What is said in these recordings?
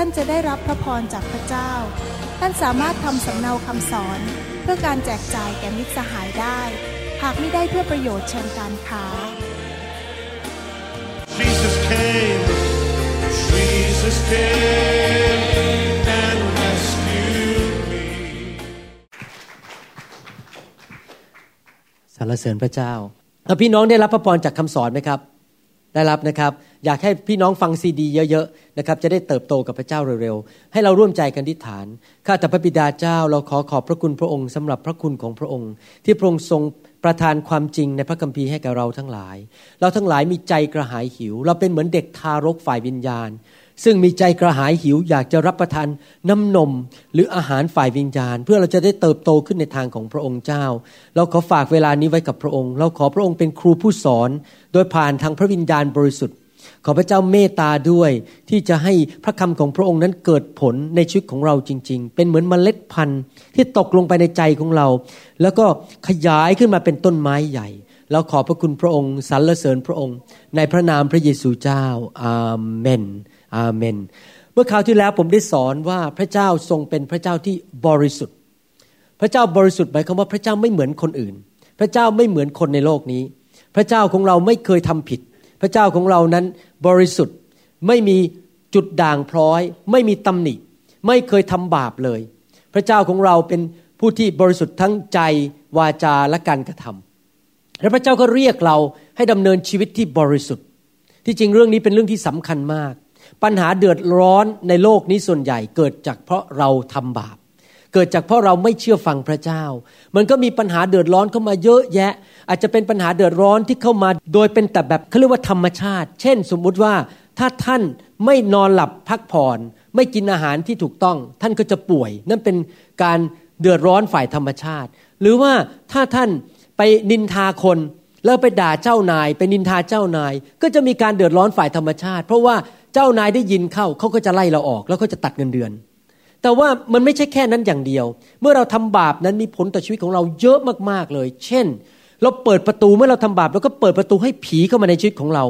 ท่านจะได้รับพระพรจากพระเจ้า ท่านสามารถทำสำเนาคำสอน เพื่อการแจกจ่ายแก่มิตรสหายได้ หากไม่ได้เพื่อประโยชน์เชิงการค้า Jesus came, Jesus came and rescued me. สรรเสริญพระเจ้าแล้วพี่น้องได้รับพระพรจากคำสอนไหมครับ ได้รับนะครับอยากให้พี่น้องฟังซีดีเยอะๆนะครับจะได้เติบโตกับพระเจ้าเร็วๆ ให้เราร่วมใจกันทิฏฐาน ข้าแต่พระบิดาเจ้าเราขอขอบพระคุณพระองค์สำหรับพระคุณของพระองค์ ที่พระองค์ทรงประทานความจริงในพระคัมภีร์ให้กับเราทั้งหลาย เราทั้งหลายมีใจกระหายหิว เราเป็นเหมือนเด็กทารกฝ่ายวิญญาณ ซึ่งมีใจกระหายหิว อยากจะรับประทานน้ำนมหรืออาหารฝ่ายวิญญาณ เพื่อเราจะได้เติบโตขึ้นในทางของพระองค์เจ้า เราขอฝากเวลานี้ไว้กับพระองค์ เราขอพระองค์เป็นครูผู้สอน โดยผ่านทางพระวิญญาณบริสุทธิ์ ขอพระเจ้าเมตตาด้วยที่จะให้พระคำของพระองค์นั้นเกิดผลในชีวิตของเราจริง ๆ เป็นเหมือนเมล็ดพันธุ์ที่ตกลงไปในใจของเรา แล้วก็ขยายขึ้นมาเป็นต้นไม้ใหญ่เราขอบพระคุณพระองค์สรรเสริญพระองค์ ในพระนามพระเยซูเจ้า อาเมน อาเมน เมื่อคราวที่แล้วผมได้สอนว่าพระเจ้าทรงเป็นพระเจ้าที่บริสุทธิ์ พระเจ้าบริสุทธิ์หมายความว่าพระเจ้าไม่เหมือนคนอื่น พระเจ้าไม่เหมือนคนในโลกนี้ พระเจ้าของเราไม่เคยทำผิด พระเจ้าของเรานั้นบริสุทธิ์ ไม่มีจุดด่างพร้อย ไม่มีตำหนิ ไม่เคยทำบาปเลย พระเจ้าของเราเป็นผู้ที่บริสุทธิ์ทั้งใจวาจาและการกระทำและพระเจ้าก็เรียกเราให้ดำเนินชีวิตที่บริสุทธิ์ ที่จริงเรื่องนี้เป็นเรื่องที่สำคัญมาก ปัญหาเดือดร้อนในโลกนี้ส่วนใหญ่เกิดจากเพราะเราทำบาป เกิดจากเพราะเราไม่เชื่อฟังพระเจ้า มันก็มีปัญหาเดือดร้อนเข้ามาเยอะแยะ อาจจะเป็นปัญหาเดือดร้อนที่เข้ามาโดยเป็นแต่แบบเขาเรียกว่าธรรมชาติ เช่น สมมุติว่าถ้าท่านไม่นอนหลับพักผ่อน ไม่กินอาหารที่ถูกต้อง ท่านก็จะป่วย นั่นเป็นการเดือดร้อนฝ่ายธรรมชาติ หรือว่าถ้าท่านไปนินทาคนแล้วไปด่าเจ้านาย ไปนินทาเจ้านาย ก็จะมีการเดือดร้อนฝ่ายธรรมชาติ เพราะว่าเจ้านายได้ยินเข้าเขาก็จะไล่เราออก แล้วก็จะตัดเงินเดือน แต่ว่ามันไม่ใช่แค่นั้นอย่างเดียว เมื่อเราทำบาปนั้นมีผลต่อชีวิตของเราเยอะมากๆเลย เช่น เราเปิดประตูเมื่อเราทำบาปเราก็เปิดประตูให้ผีเข้ามาในชีวิตของเรา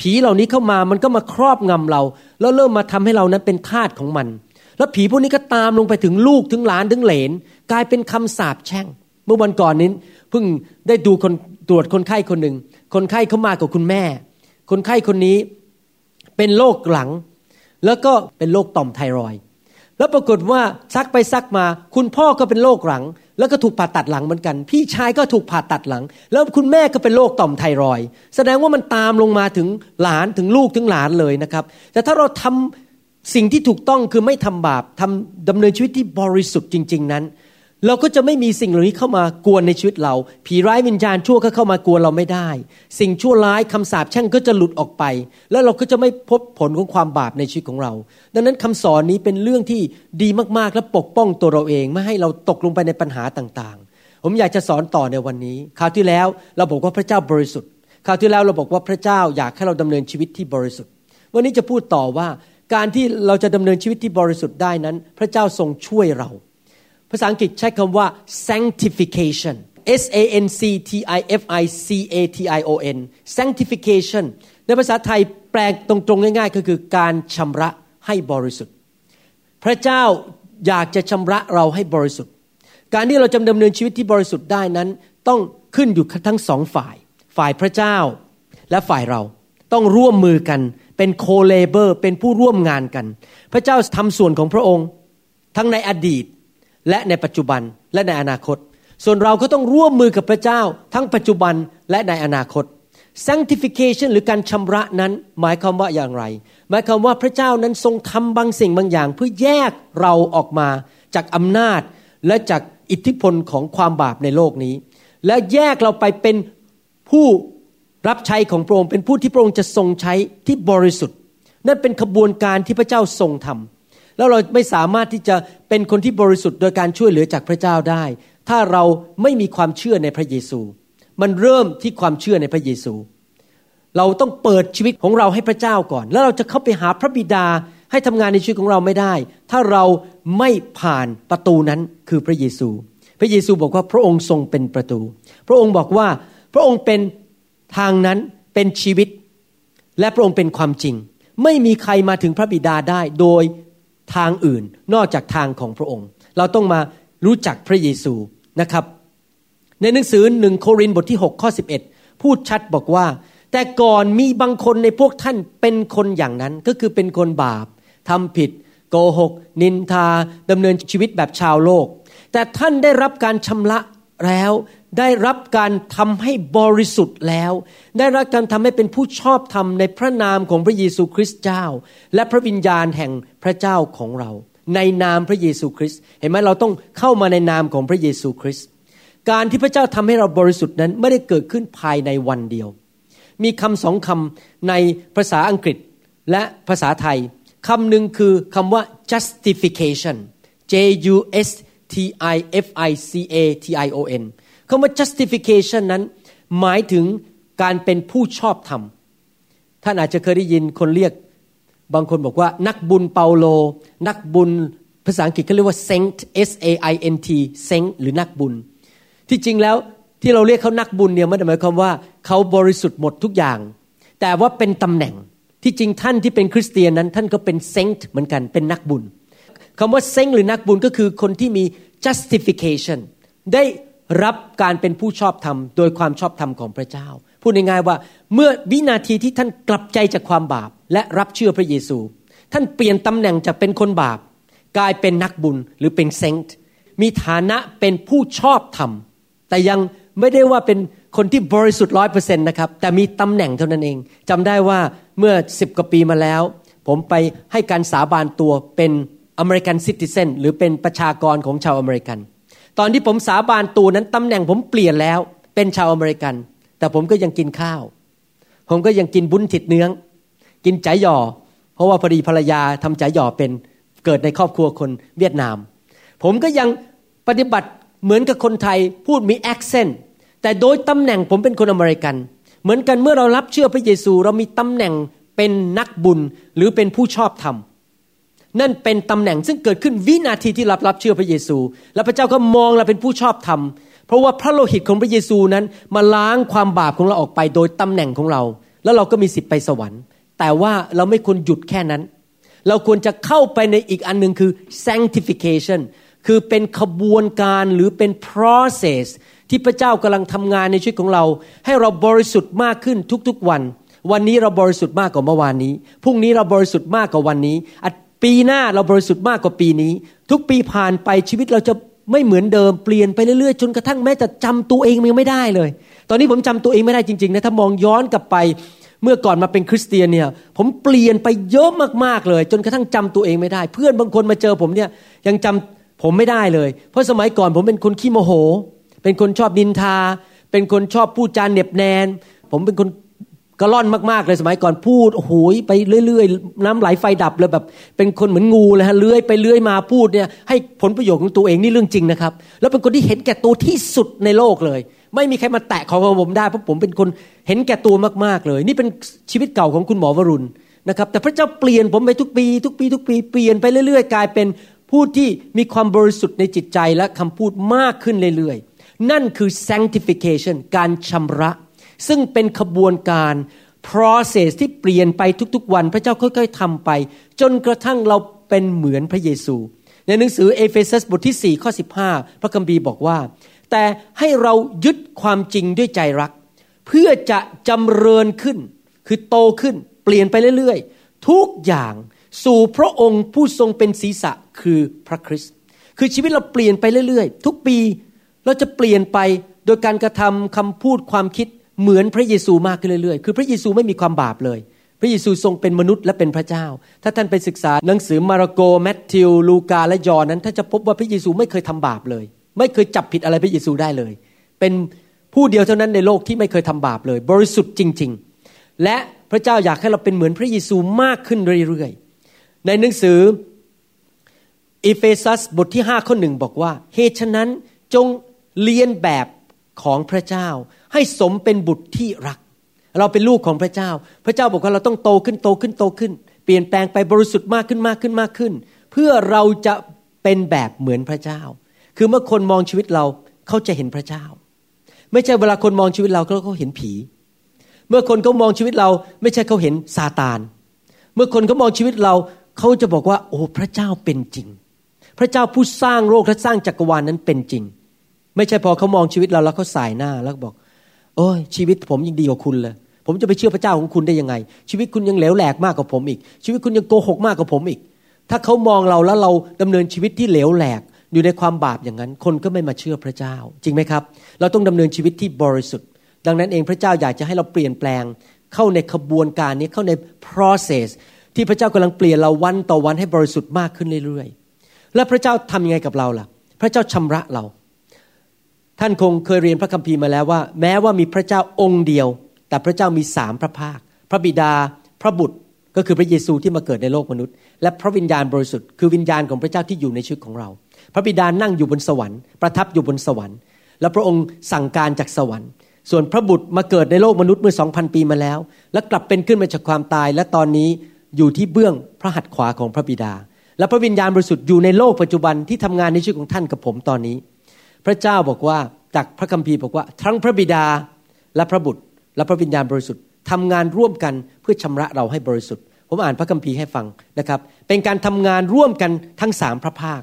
ผีเหล่านี้เข้ามามันก็มาครอบงำเรา แล้วเริ่มมาทำให้เรานั้นเป็นทาสของมัน แล้วผีพวกนี้ก็ตามลงไปถึงลูกถึงหลานถึงเหลน กลายเป็นคำสาปแช่ง เมื่อวันก่อนนี้เพิ่งได้ดูคนตรวจคนไข้คนหนึ่งคนไข้เขามากับคุณแม่ คนไข้คนนี้เป็นโรคหลัง แล้วก็เป็นโรคต่อมไทรอยด์ แล้วปรากฏว่าซักไปซักมา คุณพ่อก็เป็นโรคหลัง แล้วก็ถูกผ่าตัดหลังเหมือนกัน พี่ชายก็ถูกผ่าตัดหลัง แล้วคุณแม่ก็เป็นโรคต่อมไทรอยด์แสดงว่ามันตามลงมาถึงหลานถึงลูกถึงหลานเลยนะครับ แต่ถ้าเราทำสิ่งที่ถูกต้องคือไม่ทำบาปทำดำเนินชีวิตที่บริสุทธิ์จริง ๆ นั้น เราก็จะไม่มีสิ่งเหล่านี้เข้ามากวนในชีวิตเรา ผีร้ายวิญญาณชั่วก็เข้ามากวนเราไม่ได้ สิ่งชั่วร้ายคำสาปแช่งก็จะหลุดออกไป แล้วเราก็จะไม่พบผลของความบาปในชีวิตของเรา ดังนั้นคำสอนนี้เป็นเรื่องที่ดีมากๆและปกป้องตัวเราเองไม่ให้เราตกลงไปในปัญหาต่างๆ ผมอยากจะสอนต่อในวันนี้ คราวที่แล้วเราบอกว่าพระเจ้าบริสุทธิ์ คราวที่แล้วเราบอกว่าพระเจ้าอยากให้เราดำเนินชีวิตที่บริสุทธิ์ วันนี้จะพูดต่อว่าการที่เราจะดำเนินชีวิตที่บริสุทธิ์ได้นั้น พระเจ้าทรงช่วยเรา ภาษาอังกฤษใช้คำว่า sanctification S A N C T I F I C A T I O N sanctification ในภาษาไทยแปลตรงๆง่ายๆ ก็คือการชำระให้บริสุทธิ์ พระเจ้าอยากจะชำระเราให้บริสุทธิ์ การที่เราจะดำเนินชีวิตที่บริสุทธิ์ได้นั้น ต้องขึ้นอยู่ทั้งสองฝ่าย ฝ่ายพระเจ้าและฝ่ายเราต้องร่วมมือกัน เป็นโคเลเบอร์ เป็นผู้ร่วมงานกัน พระเจ้าทำส่วนของพระองค์ ทั้งในอดีต และในปัจจุบันและในอนาคต ส่วนเราก็ต้องร่วมมือกับพระเจ้า ทั้งปัจจุบันและในอนาคต sanctification หรือการชำระนั้นหมายความว่าอย่างไร หมายความว่าพระเจ้านั้นทรงทำบางสิ่งบางอย่าง เพื่อแยกเราออกมาจากอำนาจและจากอิทธิพลของความบาปในโลกนี้ และแยกเราไปเป็นผู้รับใช้ของพระองค์เป็นผู้ที่พระองค์จะทรงใช้ที่บริสุทธิ์ นั่นเป็นขบวนการที่พระเจ้าทรงทำ แล้วเราไม่สามารถที่จะเป็นคนที่บริสุทธิ์โดยการช่วยเหลือจากพระเจ้าได้ ถ้าเราไม่มีความเชื่อในพระเยซู มันเริ่มที่ความเชื่อในพระเยซู เราต้องเปิดชีวิตของเราให้พระเจ้าก่อน แล้วเราจะเข้าไปหาพระบิดาให้ทำงานในชีวิตของเราไม่ได้ ถ้าเราไม่ผ่านประตูนั้นคือพระเยซู พระเยซูบอกว่าพระองค์ทรงเป็นประตู พระองค์บอกว่าพระองค์เป็นทางนั้นเป็นชีวิต และพระองค์เป็นความจริง ไม่มีใครมาถึงพระบิดาได้โดย ทางอื่นนอกจากทางของพระองค์ เราต้องมารู้จักพระเยซูนะครับ ในหนังสือหนึ่งโครินธ์บทที่ 6 ข้อ 11 พูดชัดบอกว่า แต่ก่อนมีบางคนในพวกท่านเป็นคนอย่างนั้นก็คือเป็นคนบาปทำผิด โกหก นินทาดำเนินชีวิตแบบชาวโลก แต่ท่านได้รับการชำระ แล้วได้รับการทำให้บริสุทธิ์แล้ว ได้รับการทำให้เป็นผู้ชอบธรรมในพระนามของพระเยซูคริสต์เจ้า และพระวิญญาณแห่งพระเจ้าของเรา ในนามพระเยซูคริสต์เห็นไหมเราต้องเข้ามาในนามของพระเยซูคริสต์การที่พระเจ้าทำให้เราบริสุทธิ์นั้นไม่ได้เกิดขึ้นภายในวันเดียว มีคำสองคำในภาษาอังกฤษและภาษาไทยคำหนึ่งคือคำว่า justification J U S T I F I C A T I O N คำว่า justification นั้น หมายถึงการเป็นผู้ชอบธรรม ท่านอาจจะเคยได้ยินคนเรียกบางคนบอกว่า นักบุญเปาโล นักบุญภาษาอังกฤษเขาเรียกว่า saint S A I N T saint หรือนักบุญ ที่จริงแล้วที่เราเรียกเขานักบุญเนี่ยไม่ได้หมายความว่าเขาบริสุทธิ์หมดทุกอย่าง แต่ว่าเป็นตำแหน่งที่จริงท่านที่เป็นคริสเตียนนั้น ท่านก็เป็น saint เหมือนกันเป็นนักบุญ คำว่า saint หรือนักบุญก็คือคนที่มี justification ได้รับการเป็นผู้ชอบธรรม โดยความชอบธรรมของพระเจ้า พูดง่ายๆว่าเมื่อวินาทีที่ท่านกลับใจจากความบาป และรับเชื่อพระเยซู ท่านเปลี่ยนตำแหน่งจากเป็นคนบาป กลายเป็นนักบุญหรือเป็น saint มีฐานะเป็นผู้ชอบธรรม แต่ยังไม่ได้ว่าเป็นคนที่บริสุทธิ์ร้อยเปอร์เซ็นต์นะครับแต่มีตำแหน่งเท่านั้นเองจำได้ว่าเมื่อสิบกว่าปีมาแล้ว ผมไปให้การสาบานตัวเป็น อเมริกันซิติเซนหรือเป็นประชากรของชาวอเมริกัน ตอนที่ผมสาบานตัวนั้นตำแหน่งผมเปลี่ยนแล้วเป็นชาวอเมริกัน แต่ผมก็ยังกินข้าว ผมก็ยังกินบุญถิดเนื้องกินใจหย่อ เพราะว่าพอดีภรรยาทำใจหย่อเป็นเกิดในครอบครัวคนเวียดนาม ผมก็ยังปฏิบัติเหมือนกับคนไทยพูดมี accent แต่โดยตำแหน่งผมเป็นคนอเมริกัน เหมือนกันเมื่อเรารับเชื่อพระเยซูเรามีตำแหน่งเป็นนักบุญหรือเป็นผู้ชอบธรรม นั่นเป็นตำแหน่งซึ่งเกิดขึ้นวินาทีที่รับรับเชื่อพระเยซู แล้วพระเจ้าก็มองเราเป็นผู้ชอบธรรม เพราะว่าพระโลหิตของพระเยซูนั้นมาล้างความบาปของเราออกไปโดยตำแหน่งของเรา แล้วเราก็มีสิทธิ์ไปสวรรค์ แต่ว่าเราไม่ควรหยุดแค่นั้น เราควรจะเข้าไปในอีกอันหนึ่งคือ sanctification คือเป็นขบวนการหรือเป็น process ที่พระเจ้ากำลังทำงานในชีวิตของเรา ให้เราบริสุทธิ์มากขึ้นทุกๆวัน วันนี้เราบริสุทธิ์มากกว่าเมื่อวานนี้พรุ่งนี้เราบริสุทธิ์มากกว่าวันนี้ ปีหน้าเราบริสุทธิ์มากกว่าปีนี้ ทุกปีผ่านไปชีวิตเราจะไม่เหมือนเดิมเปลี่ยนไปเรื่อยๆ จนกระทั่งแม้แต่จำตัวเองยังไม่ได้เลย ตอนนี้ผมจำตัวเองไม่ได้จริงๆนะถ้ามองย้อนกลับไปเมื่อก่อนมาเป็นคริสเตียนเนี่ย ผมเปลี่ยนไปเยอะมากๆเลย จนกระทั่งจำตัวเองไม่ได้ เพื่อนบางคนมาเจอผมเนี่ยยังจำผมไม่ได้เลย เพราะสมัยก่อนผมเป็นคนขี้โมโห เป็นคนชอบนินทา เป็นคนชอบพูดจาเน็บแนน ผมเป็นคน กระล่อนมากๆเลยสมัยก่อนพูดโอ้โหไปเรื่อยๆ น้ำไหลไฟดับเลยแบบ เป็นคนเหมือนงูเลยฮะเลื้อยไปเลื้อยมาพูดเนี่ยให้ผลประโยชน์ของตัวเองนี่เรื่องจริงนะครับ แล้วเป็นคนที่เห็นแก่ตัวที่สุดในโลกเลย ไม่มีใครมาแตะของผมได้เพราะผมเป็นคนเห็นแก่ตัวมากๆเลย นี่เป็นชีวิตเก่าของคุณหมอวรุณนะครับ แต่พระเจ้าเปลี่ยนผมไปทุกปี ทุกปี ทุกปีเปลี่ยนไปเรื่อยๆ กลายเป็นผู้ที่มีความบริสุทธิ์ในจิตใจและคำพูดมากขึ้นเรื่อยๆ นั่นคือ sanctification การชำระ ซึ่งเป็นขบวนการ process ที่เปลี่ยนไปทุกๆวัน พระเจ้าค่อยๆทำไป จนกระทั่งเราเป็นเหมือนพระเยซู ในหนังสือเอเฟซัสบทที่ 4 ข้อ 15 พระคัมภีร์บอกว่า แต่ให้เรายึดความจริงด้วยใจรัก เพื่อจะจำเริญขึ้น คือโตขึ้น เปลี่ยนไปเรื่อยๆ ทุกอย่างสู่พระองค์ผู้ทรงเป็นศีรษะคือพระคริสต์คือชีวิตเราเปลี่ยนไปเรื่อยๆ ทุกปีเราจะเปลี่ยนไปโดยการกระทำคำพูดความคิด เหมือนพระเยซูมากขึ้นเรื่อยๆ คือพระเยซูไม่มีความบาปเลย พระเยซูทรงเป็นมนุษย์และเป็นพระเจ้า ถ้าท่านไปศึกษาหนังสือมาระโก แมทธิว ลูกา และยอหนั้น ท่านจะพบว่าพระเยซูไม่เคยทำบาปเลย ไม่เคยจับผิดอะไรพระเยซูได้เลย เป็นผู้เดียวเท่านั้นในโลกที่ไม่เคยทำบาปเลย บริสุทธิ์จริง ๆ และพระเจ้าอยากให้เราเป็นเหมือนพระเยซูมากขึ้นเรื่อยๆ ในหนังสือเอเฟซัสบทที่5ข้อหนึ่งบอกว่าเหตุฉะนั้นจงเรียนแบบ ของพระเจ้า ให้สมเป็นบุตรที่รัก เราเป็นลูกของพระเจ้า พระเจ้าบอกว่าเราต้องโตขึ้นโตขึ้นโตขึ้น เปลี่ยนแปลงไปบริสุทธิ์มากขึ้นมากขึ้นมากขึ้น เพื่อเราจะเป็นแบบเหมือนพระเจ้า คือเมื่อคนมองชีวิตเราเขาจะเห็นพระเจ้า ไม่ใช่เวลาคนมองชีวิตเราเขาเขาเห็นผี เมื่อคนเขามองชีวิตเรา ไม่ใช่เขาเห็นซาตาน เมื่อคนเขามองชีวิตเราเขาจะบอกว่า โอ้พระเจ้าเป็นจริง พระเจ้าผู้สร้างโลกและสร้างจักรวาลนนั้นเป็นจริง ไม่ใช่พอเขามองชีวิตเราแล้วเขาสายหน้าแล้วบอก โอ้ยชีวิตผมยังดีกว่าคุณเลย ผมจะไปเชื่อพระเจ้าของคุณได้ยังไง ชีวิตคุณยังเหลวแหลกมากกว่าผมอีก ชีวิตคุณยังโกหกมากกว่าผมอีก ถ้าเขามองเราแล้วเราดำเนินชีวิตที่เหลวแหลกอยู่ในความบาปอย่างนั้น คนก็ไม่มาเชื่อพระเจ้า จริงไหมครับ เราต้องดำเนินชีวิตที่บริสุทธิ์ ดังนั้นเองพระเจ้าอยากจะให้เราเปลี่ยนแปลง เข้าในขบวนการนี้เข้าใน process ที่พระเจ้ากำลังเปลี่ยนเราวันต่อวันให้บริสุทธิ์มากขึ้นเรื่อยๆ และพระเจ้าทำยังไงกับเราล่ะ พระเจ้าชำระเรา ท่านคงเคยเรียนพระคัมภีร์มาแล้วว่า แม้ว่ามีพระเจ้าองค์เดียว แต่พระเจ้ามีสามพระภาค พระบิดา พระบุตรก็คือพระเยซูที่มาเกิดในโลกมนุษย์ และพระวิญญาณบริสุทธิ์คือวิญญาณของพระเจ้าที่อยู่ในชีวิตของเรา พระบิดานั่งอยู่บนสวรรค์ประทับอยู่บนสวรรค์ และพระองค์สั่งการจากสวรรค์ ส่วนพระบุตรมาเกิดในโลกมนุษย์เมื่อสองพันปีมาแล้ว และกลับเป็นขึ้นมาจากความตาย และตอนนี้อยู่ที่เบื้องพระหัตถ์ขวาของพระบิดา และพระวิญญาณบริสุทธิ์อยู่ในโลกปัจจุบันที่ทำงานในชีวิตของท่านกับผมตอนนี้ พระเจ้าบอกว่าจากพระคัมภีร์บอกว่า ทั้งพระบิดาและพระบุตร และพระวิญญาณบริสุทธิ์ทำงานร่วมกันเพื่อชำระเราให้บริสุทธิ์ ผมอ่านพระคัมภีร์ให้ฟังนะครับ เป็นการทำงานร่วมกันทั้งสามพระภาค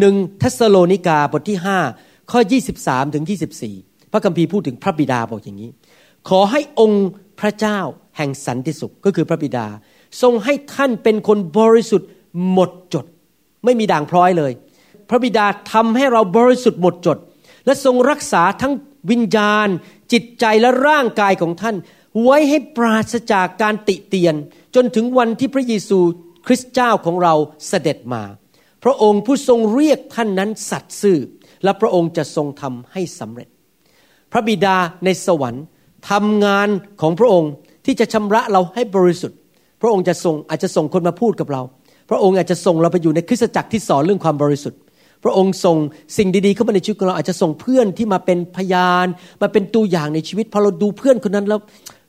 หนึ่งทัสโลนิกาบทที่ 5 ข้อ 23ถึง24 พระคัมภีร์พูดถึงพระบิดาบอกอย่างนี้ ขอให้องค์พระเจ้าแห่งสันติสุขก็คือพระบิดา ทรงให้ท่านเป็นคนบริสุทธิ์หมดจด ไม่มีด่างพร้อยเลย พระบิดาทำให้เราบริสุทธิ์หมดจด และทรงรักษาทั้งวิญญาณ จิตใจและร่างกายของท่าน ไว้ให้ปราศจากการติเตียน จนถึงวันที่พระเยซูคริสต์เจ้าของเราเสด็จมา พระองค์ผู้ทรงเรียกท่านนั้นสัตย์ซื่อ และพระองค์จะทรงทำให้สำเร็จ พระบิดาในสวรรค์ทำงานของพระองค์ที่จะชำระเราให้บริสุทธิ์ พระองค์จะส่งอาจจะส่งคนมาพูดกับเรา พระองค์อาจจะส่งเราไปอยู่ในคริสตจักรที่สอนเรื่องความบริสุทธิ์ พระองค์ส่งสิ่งดีๆเข้ามาในชีวิตของเราอาจจะส่งเพื่อนที่มาเป็นพยาน มาเป็นตัวอย่างในชีวิตพอเราดูเพื่อนคนนั้นแล้ว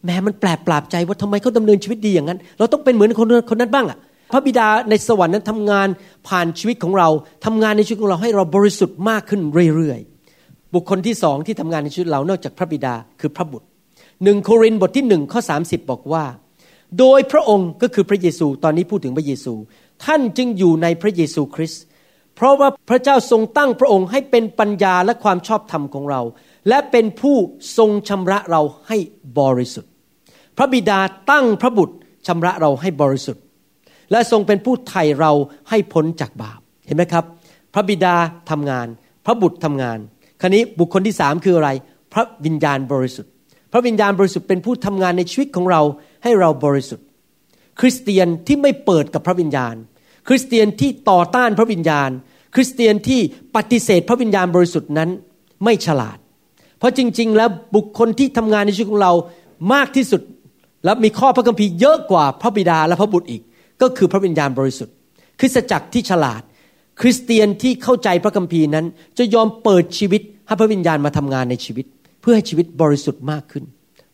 แหมมันแปลกปราบใจว่าทำไมเขาดำเนินชีวิตดีอย่างนั้น เราต้องเป็นเหมือนคนคนนั้นบ้างอะพระบิดาในสวรรค์นั้นทำงานผ่านชีวิตของเราทำงานในชีวิตของเราให้เราบริสุทธิ์มากขึ้นเรื่อยๆ บุคคลที่สองที่ทำงานในชีวิตเรานอกจากพระบิดาคือพระบุตรหนึ่งโครินธ์บทที่หนึ่งข้อสาบอกว่า โดยพระองค์ก็คือพระเยซูตอนนี้พูดถึงพระเยซู ท่านจึงอยู่ในพระเยซูคริสต์ เพราะว่าพระเจ้าทรงตั้งพระองค์ให้เป็นปัญญาและความชอบธรรมของเรา และเป็นผู้ทรงชำระเราให้บริสุทธิ์ พระบิดาตั้งพระบุตรชำระเราให้บริสุทธิ์ และทรงเป็นผู้ไถ่เราให้พ้นจากบาปเห็นไหมครับ พระบิดาทำงาน พระบุตรทำงานครนี้บุคคลที่สามคืออะไร พระวิญญาณบริสุทธิ์ พระวิญญาณบริสุทธิ์เป็นผู้ทำงานในชีวิตของเราให้เราบริสุทธิ์ คริสเตียนที่ไม่เปิดกับพระวิญญาณ คริสเตียนที่ต่อต้านพระวิญญาณ คริสเตียนที่ปฏิเสธพระวิญญาณบริสุทธิ์นั้นไม่ฉลาด เพราะจริง ๆ แล้วบุคคลที่ทำงานในชีวิตของเรามากที่สุด และมีข้อพระคัมภีร์เยอะกว่าพระบิดาและพระบุตรอีก ก็คือพระวิญญาณบริสุทธิ์ คริสตจักรที่ฉลาด คริสเตียนที่เข้าใจพระคัมภีร์นั้น จะยอมเปิดชีวิตให้พระวิญญาณมาทำงานในชีวิต เพื่อให้ชีวิตบริสุทธิ์มากขึ้น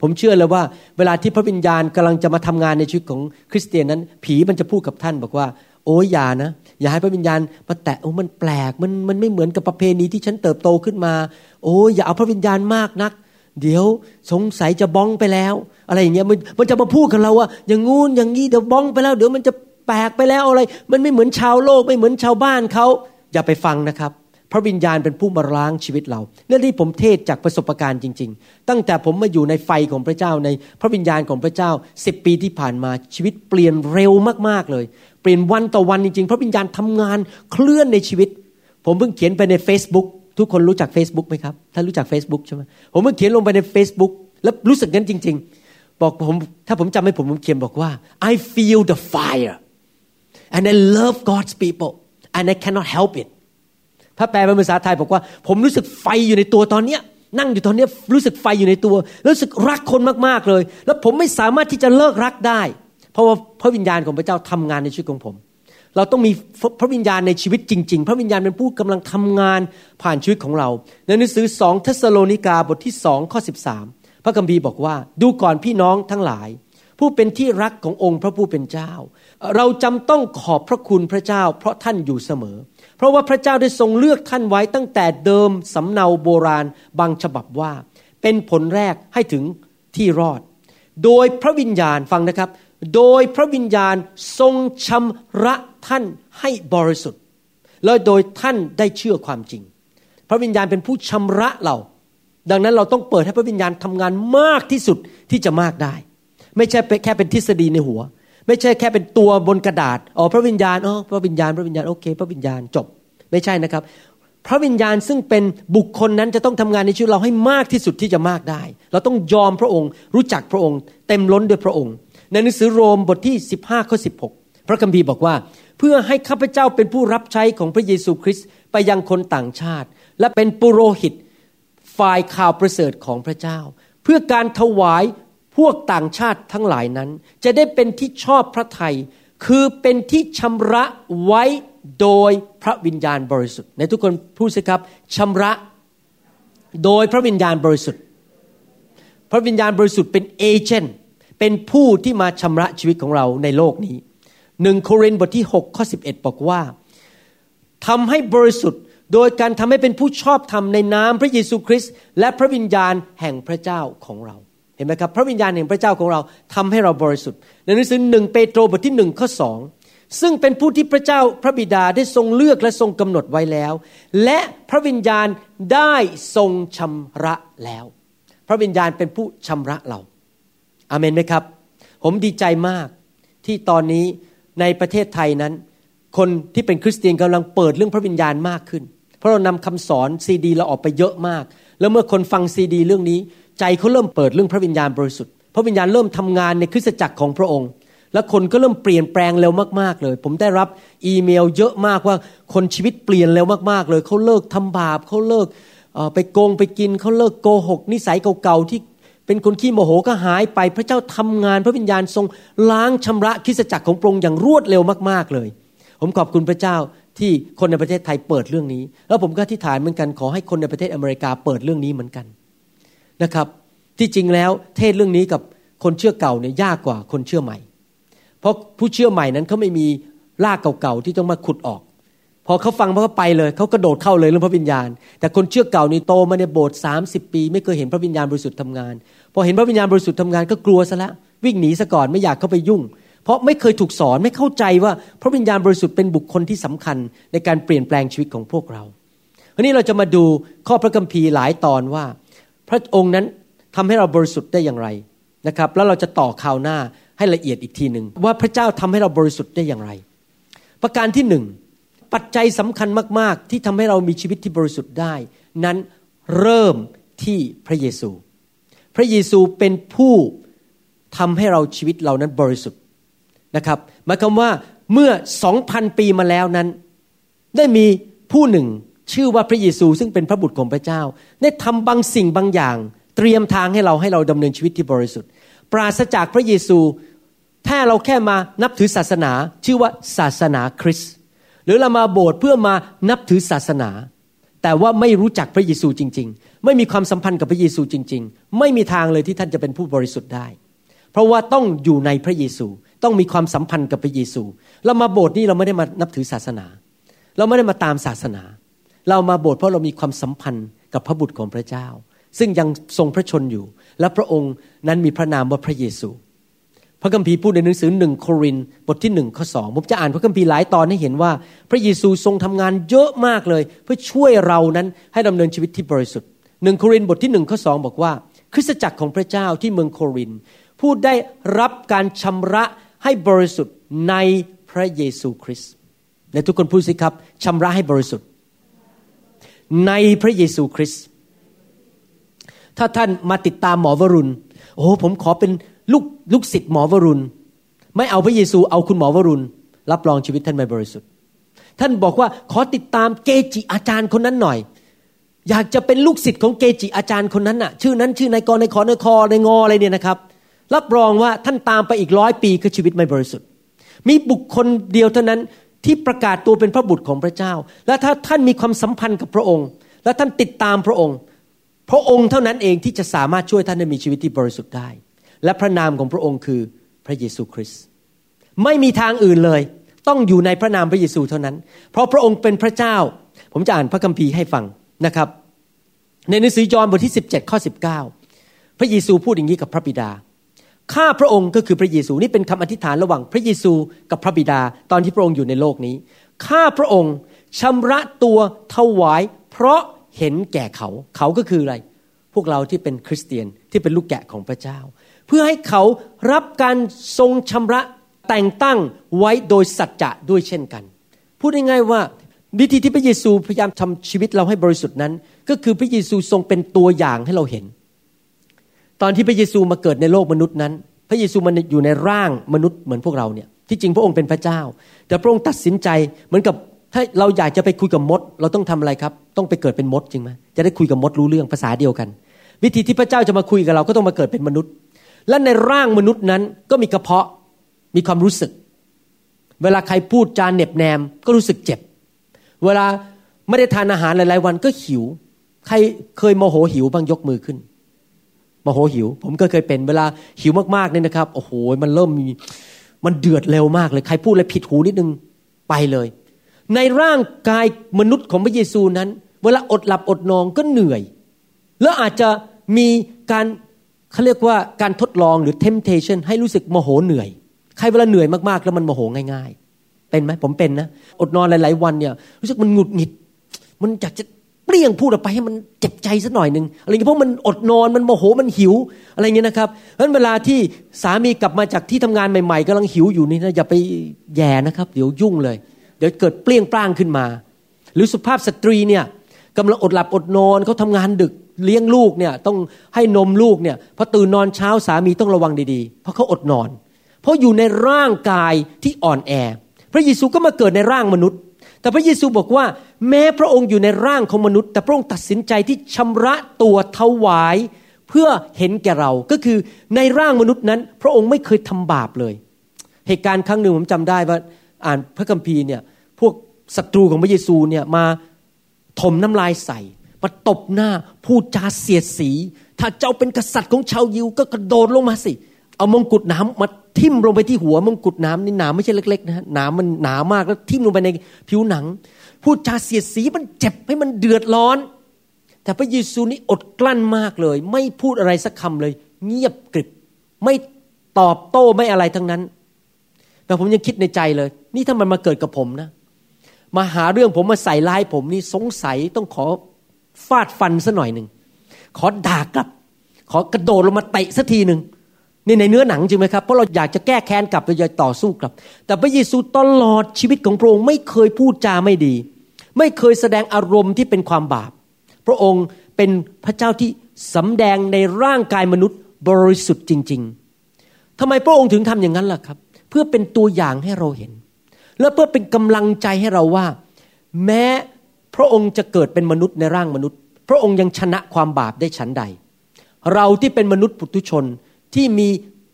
ผมเชื่อเลยว่าเวลาที่พระวิญญาณกำลังจะมาทำงานในชีวิตของคริสเตียนนั้น ผีมันจะพูดกับท่านบอกว่า โอ้ยอย่านะ อย่าให้พระวิญญาณมาแตะโอ้มันแปลกมันมันไม่เหมือนกับประเพณีที่ฉันเติบโตขึ้นมา โอ้ยอย่าเอาพระวิญญาณมากนัก เดี๋ยวสงสัยจะบ้องไปแล้ว อะไรอย่างเงี้ยมันมันจะมาพูดกับเราว่าอย่างงู้นอย่างงี้เดี๋ยวบ้องไปแล้ว เดี๋ยวมันจะแปลกไปแล้วอะไร มันไม่เหมือนชาวโลกไม่เหมือนชาวบ้านเขาอย่าไปฟังนะครับ พระวิญญาณเป็นผู้มาล้างชีวิตเราเรื่องที่ผมเทศจากประสบการณ์จริง ๆ ตั้งแต่ผมมาอยู่ในไฟของพระเจ้าในพระวิญญาณของพระเจ้าสิบปีที่ผ่านมาชีวิตเปลี่ยนเร็วมากๆเลย ปลี่ยนวันต่อวันจริงๆพระวิญญาณทำงานเคลื่อนในชีวิต ผมเพิ่งเขียนไปใน Facebook ทุกคนรู้จัก Facebook ไหมครับ ถ้ารู้จัก Facebook ใช่ไหมผมเพิ่งเขียนลงไปใน Facebook แล้วรู้สึกงั้นจริง ๆ บอกผมถ้าผมจำไม่ผมผมเขียนบอกว่า I feel the fire and I love God's people and I cannot help it ถ้าแปลเป็นภาษาไทยบอกว่า ผมรู้สึกไฟอยู่ในตัวตอนเนี้ยนั่งอยู่ตอนนี้รู้สึกไฟอยู่ในตัว รู้สึกรักคนมากๆเลย แล้วผมไม่สามารถที่จะเลิกรักได้ เพราะว่าพระวิญญาณของพระเจ้าทำงานในชีวิตของผม เราต้องมีพระวิญญาณในชีวิตจริง ๆ พระวิญญาณเป็นผู้กำลังทำงานผ่านชีวิตของเรา ในหนังสือสองเทสโลนิกาบทที่สองข้อสิบสามพระคัมภีร์บอกว่า ดูก่อนพี่น้องทั้งหลาย ผู้เป็นที่รักขององค์พระผู้เป็นเจ้า เราจำต้องขอบพระคุณพระเจ้า เพราะท่านอยู่เสมอ เพราะว่าพระเจ้าได้ทรงเลือกท่านไว้ตั้งแต่เดิมสำเนาโบราณบางฉบับว่า เป็นผลแรกให้ถึงที่รอด โดยพระวิญญาณฟังนะครับ โดยพระวิญญาณทรงชำระท่านให้บริสุทธิ์ และโดยท่านได้เชื่อความจริง พระวิญญาณเป็นผู้ชำระเรา ดังนั้นเราต้องเปิดให้พระวิญญาณทำงานมากที่สุดที่จะมากได้ ไม่ใช่แค่เป็นทฤษฎีในหัว ไม่ใช่แค่เป็นตัวบนกระดาษอ๋อพระวิญญาณอ๋อพระวิญญาณพระวิญญาณโอเค พระวิญญาณจบ ไม่ใช่นะครับพระวิญญาณซึ่งเป็นบุคคลนั้นจะต้องทำงานในชีวิตเราให้มากที่สุดที่จะมากได้ เราต้องยอมพระองค์ รู้จักพระองค์ เต็มล้นด้วยพระองค์ ในหนังสือโรมบทที่ 15ข้อ16 พระคัมภีร์บอกว่า เพื่อให้ข้าพเจ้าเป็นผู้รับใช้ของพระเยซูคริสต์ไปยังคนต่างชาติ และเป็นปุโรหิตฝ่ายข่าวประเสริฐของพระเจ้า เพื่อการถวายพวกต่างชาติทั้งหลายนั้น จะได้เป็นที่ชอบพระทัยคือเป็นที่ชำระไว้โดยพระวิญญาณบริสุทธิ์ ในทุกคนพูดสิครับชำระโดยพระวิญญาณบริสุทธิ์ พระวิญญาณบริสุทธิ์เป็นเอเจนต์ เป็นผู้ที่มาชำระชีวิตของเราในโลกนี้หนึ่งโครินธ์บทที่6ข้อ11 บอกว่าทำให้บริสุทธิ์โดยการทำให้เป็นผู้ชอบธรรมในนามพระเยซูคริสต์และพระวิญญาณแห่งพระเจ้าของเรา เห็นไหมครับ พระวิญญาณแห่งพระเจ้าของเราทำให้เราบริสุทธิ์ในหนังสือหนึ่งเปโตรบทที่หนึ่งข้อสองซึ่งเป็นผู้ที่พระเจ้าพระบิดาได้ทรงเลือกและทรงกำหนดไว้แล้ว และพระวิญญาณได้ทรงชำระแล้ว พระวิญญาณเป็นผู้ชำระเรา อาเมนไหมครับ ผมดีใจมากที่ตอนนี้ในประเทศไทยนั้น คนที่เป็นคริสเตียนกำลังเปิดเรื่องพระวิญญาณมากขึ้น เพราะเรานำคำสอนซีดีเราออกไปเยอะมาก แล้วเมื่อคนฟังซีดีเรื่องนี้ ใจเขาเริ่มเปิดเรื่องพระวิญญาณบริสุทธิ์พระวิญญาณเริ่มทำงานในคริสตจักรของพระองค์ แล้วคนก็เริ่มเปลี่ยนแปลงเร็วมากๆเลย ผมได้รับอีเมลเยอะมากว่าคนชีวิตเปลี่ยนเร็วมากๆเลยเขาเลิกทำบาปเขาเลิกไปโกงไปกินเขาเลิกโกหกนิสัยเก่าๆที่ เป็นคนขี้โมโหก็หายไป พระเจ้าทำงานพระวิญญาณทรงล้างชำระคริสตจักรของพระองค์อย่างรวดเร็วมากๆเลย ผมขอบคุณพระเจ้าที่คนในประเทศไทยเปิดเรื่องนี้ แล้วผมก็ที่ฐานเหมือนกันขอให้คนในประเทศอเมริกาเปิดเรื่องนี้เหมือนกันนะครับที่จริงแล้วเทศเรื่องนี้กับคนเชื่อเก่าเนี่ยยากกว่าคนเชื่อใหม่ เพราะผู้เชื่อใหม่นั้นเขาไม่มีรากเก่าๆที่ต้องมาขุดออก พอเขาฟังเขาก็ไปเลยเขากระโดดเข้าเลยเรื่องพระวิญญาณ แต่คนเชื่อเก่านี่โตมาในโบสถ์สาปี ไม่เคยเห็นพระวิญญาณบริสุทธิ์ทำงาน พอเห็นพระวิญญาณบริสุทธิ์ทำงานก็กลัวซะล้ววิ่งหนีซะก่อนไม่อยากเข้าไปยุ่ง เพราะไม่เคยถูกสอนไม่เข้าใจว่าพระวิญญาณบริสุทธิ์เป็นบุคคลที่สำคัญในการเปลี่ยนแปลงชีวิตของพวกเราวันนี้เราจะมาดูข้อพระคัมภีร์หลายตอนว่า พระองค์นั้นทำให้เราบริสุทธิ์ได้อย่างไรนะครับแล้วเราจะต่อข่าวหน้าให้ละเอียดอีกทีหนึ่งว่าพระเจ้าทำให้เราบริสุทธิ์ได้อย่างไร ประการที่หนึ่ง ปัจจัยสำคัญมาก ๆ ที่ทำให้เรามีชีวิตที่บริสุทธิ์ได้ นั้นเริ่มที่พระเยซู พระเยซูเป็นผู้ทำให้เราชีวิตเรานั้นบริสุทธิ์นะครับหมายความว่าเมื่อสองพันปีมาแล้วนั้น ได้มีผู้หนึ่งชื่อว่าพระเยซูซึ่งเป็นพระบุตรของพระเจ้า ได้ทำบางสิ่งบางอย่าง เตรียมทางให้เราให้เราดำเนินชีวิตที่บริสุทธิ์ ปราศจากพระเยซูถ้าเราแค่มานับถือศาสนา ชื่อว่าศาสนาคริสต์ หรือเรามาโบสถ์เพื่อมานับถือศาสนา แต่ว่าไม่รู้จักพระเยซูจริง ๆ ไม่มีความสัมพันธ์กับพระเยซูจริง ๆ ไม่มีทางเลยที่ท่านจะเป็นผู้บริสุทธิ์ได้ เพราะว่าต้องอยู่ในพระเยซูต้องมีความสัมพันธ์กับพระเยซู เรามาโบสถ์นี่เราไม่ได้มานับถือศาสนา เราไม่ได้มาตามศาสนา เรามาโบสถ์เพราะเรามีความสัมพันธ์กับพระบุตรของพระเจ้า ซึ่งยังทรงพระชนอยู่ และพระองค์นั้นมีพระนามว่าพระเยซู พระคัมภีร์พูดในหนังสือหนึ่งโครินบทที่หนึ่งข้อสองผมจะอ่านพระคัมภีร์หลายตอนให้เห็นว่า พระเยซูทรงทำงานเยอะมากเลย เพื่อช่วยเรานั้นให้ดำเนินชีวิตที่บริสุทธิ์หนึ่งโครินบทที่หนึ่งข้อสองบอกว่า คริสตจักรของพระเจ้าที่เมืองโครินผู้ได้รับการชำระให้บริสุทธิ์ในพระเยซูคริสต์และทุกคนพูดสิครับชำระให้บริสุทธิ์ ในพระเยซูคริสต์ถ้าท่านมาติดตามหมอวรุณโอ้ผมขอเป็น ลูกลูกศิษย์หมอวรุณ ไม่เอาพระเยซูเอาคุณหมอวรุณ รับรองชีวิตท่านไม่บริสุทธิ์ ท่านบอกว่าขอติดตามเกจิอาจารย์คนนั้นหน่อย อยากจะเป็นลูกศิษย์ของเกจิอาจารย์คนนั้นน่ะ ชื่อนั้นชื่อนายกรนายขอนายคอนายงออะไรเนี่ยนะครับ รับรองว่าท่านตามไปอีกร้อยปีคือชีวิตไม่บริสุทธิ์ มีบุคคลเดียวเท่านั้นที่ประกาศตัวเป็นพระบุตรของพระเจ้า และถ้าท่านมีความสัมพันธ์กับพระองค์ และท่านติดตามพระองค์ พระองค์เท่านั้นเองที่จะสามารถช่วยท่านให้มีชีวิตที่บริสุทธิ์ได้ และพระนามของพระองค์คือพระเยซูคริสต์ไม่มีทางอื่นเลย ต้องอยู่ในพระนามพระเยซูเท่านั้น เพราะพระองค์เป็นพระเจ้า ผมจะอ่านพระคัมภีร์ให้ฟังนะครับ ในหนังสือยอห์นบทที่ 17ข้อ19 พระเยซูพูดอย่างนี้กับพระบิดาข้าพระองค์ก็คือพระเยซูนี่เป็นคำอธิษฐานระหว่างพระเยซูกับพระบิดาตอนที่พระองค์อยู่ในโลกนี้ข้าพระองค์ชำระตัวถวาย เพราะเห็นแก่เขา เขาก็คืออะไร พวกเราที่เป็นคริสเตียนที่เป็นลูกแกะของพระเจ้า เพื่อให้เขารับการทรงชำระแต่งตั้งไว้โดยสัจจะด้วยเช่นกัน พูดง่ายๆว่าวิธีที่พระเยซูพยายามทำชีวิตเราให้บริสุทธิ์นั้น ก็คือพระเยซูทรงเป็นตัวอย่างให้เราเห็น ตอนที่พระเยซูมาเกิดในโลกมนุษย์นั้น พระเยซูมันอยู่ในร่างมนุษย์เหมือนพวกเราเนี่ยที่จริงพระองค์เป็นพระเจ้า แต่พระองค์ตัดสินใจเหมือนกับถ้าเราอยากจะไปคุยกับมด เราต้องทำอะไรครับ ต้องไปเกิดเป็นมดจริงไหมจะได้คุยกับมดรู้เรื่องภาษาเดียวกัน วิธีที่พระเจ้าจะมาคุยกับเราก็ต้องมาเกิดเป็นมนุษย์ และในร่างมนุษย์นั้นก็มีกระเพาะมีความรู้สึก เวลาใครพูดจานเน็บแนมก็รู้สึกเจ็บ เวลาไม่ได้ทานอาหารหลาย ๆ วันก็หิว ใครเคยโมโหหิวบ้างยกมือขึ้นโมโหหิว ผมก็เคยเป็นเวลาหิวมากๆเนี่ยนะครับโอ้โหมันเริ่มมีมันเดือดเร็วมากเลย ใครพูดอะไรผิดหูนิดนึงไปเลย ในร่างกายมนุษย์ของพระเยซูนั้น เวลาอดหลับอดนอนก็เหนื่อย แล้วอาจจะมีการ เขาเรียกว่าการทดลองหรือ temptation ให้รู้สึกโมโหเหนื่อย ใครเวลาเหนื่อยมากๆ แล้วมันโมโหง่ายๆ เป็นไหมผมเป็นนะ อดนอนหลาย ๆ วันเนี่ย รู้สึกมันหงุดหงิด มันอยากจะเปรี้ยงพูดออกไปให้มันเจ็บใจสักหน่อยหนึ่งอะไรเงี้ยเพราะมันอดนอนมันโมโหมันหิว อะไรเงี้ยนะครับเพราะเวลาที่สามีกลับมาจากที่ทำงานใหม่ ๆกำลังหิวอยู่นี่นะอย่าไปแย่นะครับ เดี๋ยวยุ่งเลย เดี๋ยวเกิดเปรี้ยงปร้างขึ้นมา หรือสุภาพสตรีเนี่ยกำลังอดหลับอดนอนเขาทำงานดึก เลี้ยงลูกเนี่ยต้องให้นมลูกเนี่ยพอตื่นนอนเช้าสามีต้องระวังดีๆ เพราะเขาอดนอน เพราะอยู่ในร่างกายที่อ่อนแอ พระเยซูก็มาเกิดในร่างมนุษย์ แต่พระเยซูบอกว่า แม้พระองค์อยู่ในร่างของมนุษย์ แต่พระองค์ตัดสินใจที่ชำระตัวถวายเพื่อเห็นแก่เราก็คือในร่างมนุษย์นั้น พระองค์ไม่เคยทำบาปเลย เหตุการณ์ครั้งหนึ่งผมจำได้ว่าอ่านพระคัมภีร์เนี่ยพวกศัตรูของพระเยซูเนี่ยมาถมน้ำลายใส่ มาตบหน้าพูดจาเสียดสี ถ้าเจ้าเป็นกษัตริย์ของชาวยิวก็กระโดดลงมาสิ เอามงกุฎน้ำมาทิ่มลงไปที่หัวมงกุฎน้ำนี่หนามไม่ใช่เล็กๆนะหนามันหนามากแล้วทิ่มลงไปในผิวหนัง พูดจาเสียดสีมันเจ็บให้มันเดือดร้อน แต่พระเยซูนี่อดกลั้นมากเลย ไม่พูดอะไรสักคำเลย เงียบกริบไม่ตอบโต้ไม่อะไรทั้งนั้น แต่ผมยังคิดในใจเลย นี่ถ้ามันมาเกิดกับผมนะ มาหาเรื่องผมมาใส่ร้ายผมนี่สงสัยต้องขอ ฟาดฟันซะหน่อยหนึ่งขอด่ากลับ ขอกระโดดลงมาเตะสักทีหนึ่งนี่ในเนื้อหนังจริงไหมครับ เพราะเราอยากจะแก้แค้นกลับเราอยากต่อสู้กลับ แต่พระเยซูตลอดชีวิตของพระองค์ไม่เคยพูดจาไม่ดี ไม่เคยแสดงอารมณ์ที่เป็นความบาป พระองค์เป็นพระเจ้าที่สำแดงในร่างกายมนุษย์บริสุทธิ์จริง ๆทำไมพระองค์ถึงทำอย่างนั้นล่ะครับ เพื่อเป็นตัวอย่างให้เราเห็น และเพื่อเป็นกำลังใจให้เราว่า แม้ พระองค์จะเกิดเป็นมนุษย์ในร่างมนุษย์ พระองค์ยังชนะความบาปได้ฉันใด เราที่เป็นมนุษย์ปุถุชนที่มี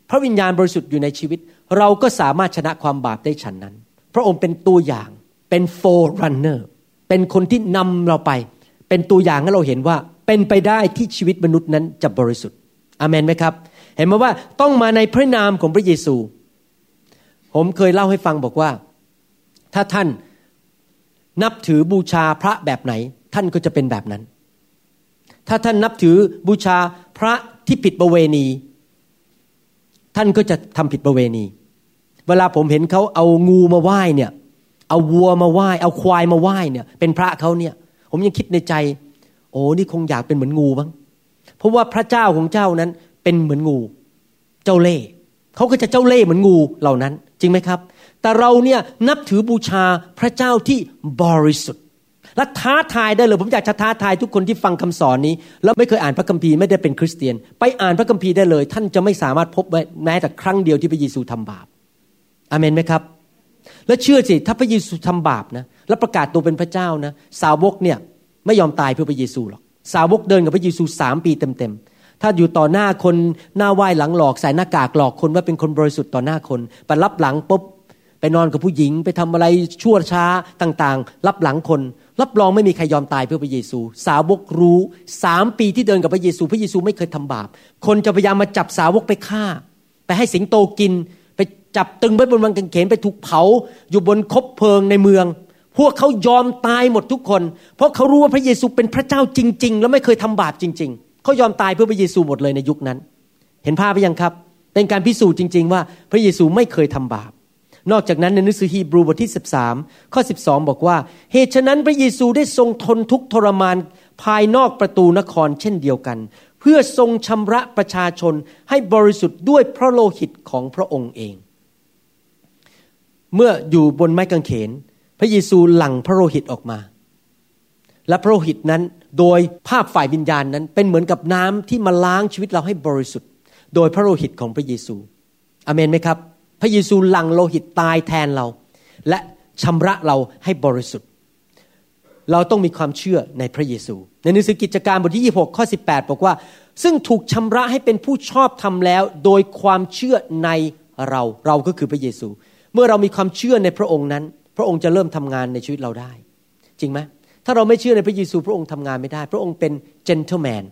พระวิญญาณบริสุทธิ์อยู่ในชีวิต เราก็สามารถชนะความบาปได้ฉันนั้น พระองค์เป็นตัวอย่างเป็นโฟร์รันเนอร์เป็นคนที่นำเราไป เป็นตัวอย่างให้เราเห็นว่าเป็นไปได้ที่ชีวิตมนุษย์นั้นจะบริสุทธิ์อเมนไหมครับ เห็นไหมว่าต้องมาในพระนามของพระเยซู ผมเคยเล่าให้ฟังบอกว่า ถ้าท่าน นับถือบูชาพระแบบไหน ท่านก็จะเป็นแบบนั้น ถ้าท่านนับถือบูชาพระที่ผิดประเวณี ท่านก็จะทำผิดประเวณี เวลาผมเห็นเขาเอางูมาไหว้เนี่ย เอาวัวมาไหว้ เอาควายมาไหว้เนี่ย เป็นพระเขาเนี่ย ผมยังคิดในใจ โอ้นี่คงอยากเป็นเหมือนงูบ้างเพราะว่าพระเจ้าของเจ้านั้นเป็นเหมือนงู เจ้าเล่ห์เขาก็จะเจ้าเล่ห์เหมือนงูเหล่านั้น จริงไหมครับ แต่เราเนี่ยนับถือบูชาพระเจ้าที่บริสุทธิ์ และท้าทายได้เลย ผมอยากจะท้าทายทุกคนที่ฟังคำสอนนี้ แล้วไม่เคยอ่านพระคัมภีร์ไม่ได้เป็นคริสเตียน ไปอ่านพระคัมภีร์ได้เลย ท่านจะไม่สามารถพบแม้แต่ครั้งเดียวที่พระเยซูทำบาปอเมนไหมครับ และเชื่อสิถ้าพระเยซูทำบาปนะแล้วประกาศตัวเป็นพระเจ้านะ สาวกเนี่ยไม่ยอมตายเพื่อพระเยซูหรอกสาวกเดินกับพระเยซูสามปีเต็มๆ ถ้าอยู่ต่อหน้าคนหน้าไหว้หลังหลอกใส่หน้ากากหลอกคนว่าเป็นคนบริสุทธิ์ต่อหน้าคนไปรับหลังปุ๊บ ไปนอนกับผู้หญิงไปทำอะไรชั่วช้าต่างๆ รับหลังคน รับรองไม่มีใครยอมตายเพื่อพระเยซู สาวกรู้สามปีที่เดินกับพระเยซู พระเยซูไม่เคยทำบาป คนจะพยายามมาจับสาวกไปฆ่า ไปให้สิงโตกิน ไปจับตึงไว้บนวังกางเขนไปถูกเผา อยู่บนคบเพลิงในเมือง พวกเขายอมตายหมดทุกคน เพราะเขารู้ว่าพระเยซูเป็นพระเจ้าจริง ๆ แล้วไม่เคยทำบาปจริง ๆเขายอมตายเพื่อพระเยซูหมดเลยในยุคนั้น เห็นภาพไหมยังครับ เป็นการพิสูจน์จริง ๆ ว่าพระเยซูไม่เคยทำบาป นอกจากนั้นในหนังสือฮีบรูบทที่ 13 ข้อ 12 บอกว่า เหตุฉะนั้นพระเยซูได้ทรงทนทุกทรมานภายนอกประตูนครเช่นเดียวกัน เพื่อทรงชำระประชาชนให้บริสุทธิ์ด้วยพระโลหิตของพระองค์เอง เมื่ออยู่บนไม้กางเขน พระเยซูหลั่งพระโลหิตออกมา และพระโลหิตนั้นโดยภาพฝ่ายวิญญาณนั้นเป็นเหมือนกับน้ำที่มาล้างชีวิตเราให้บริสุทธิ์ โดยพระโลหิตของพระเยซูอเมนไหมครับ พระเยซูหลั่งโลหิตตายแทนเรา และชำระเราให้บริสุทธิ์ เราต้องมีความเชื่อในพระเยซู ในหนังสือกิจการบทที่ 26 ข้อ 18 บอกว่า ซึ่งถูกชำระให้เป็นผู้ชอบทำแล้ว โดยความเชื่อในเราเราก็คือพระเยซู เมื่อเรามีความเชื่อในพระองค์นั้น พระองค์จะเริ่มทำงานในชีวิตเราได้ จริงไหมถ้าเราไม่เชื่อในพระเยซู พระองค์ทำงานไม่ได้ พระองค์เป็น gentleman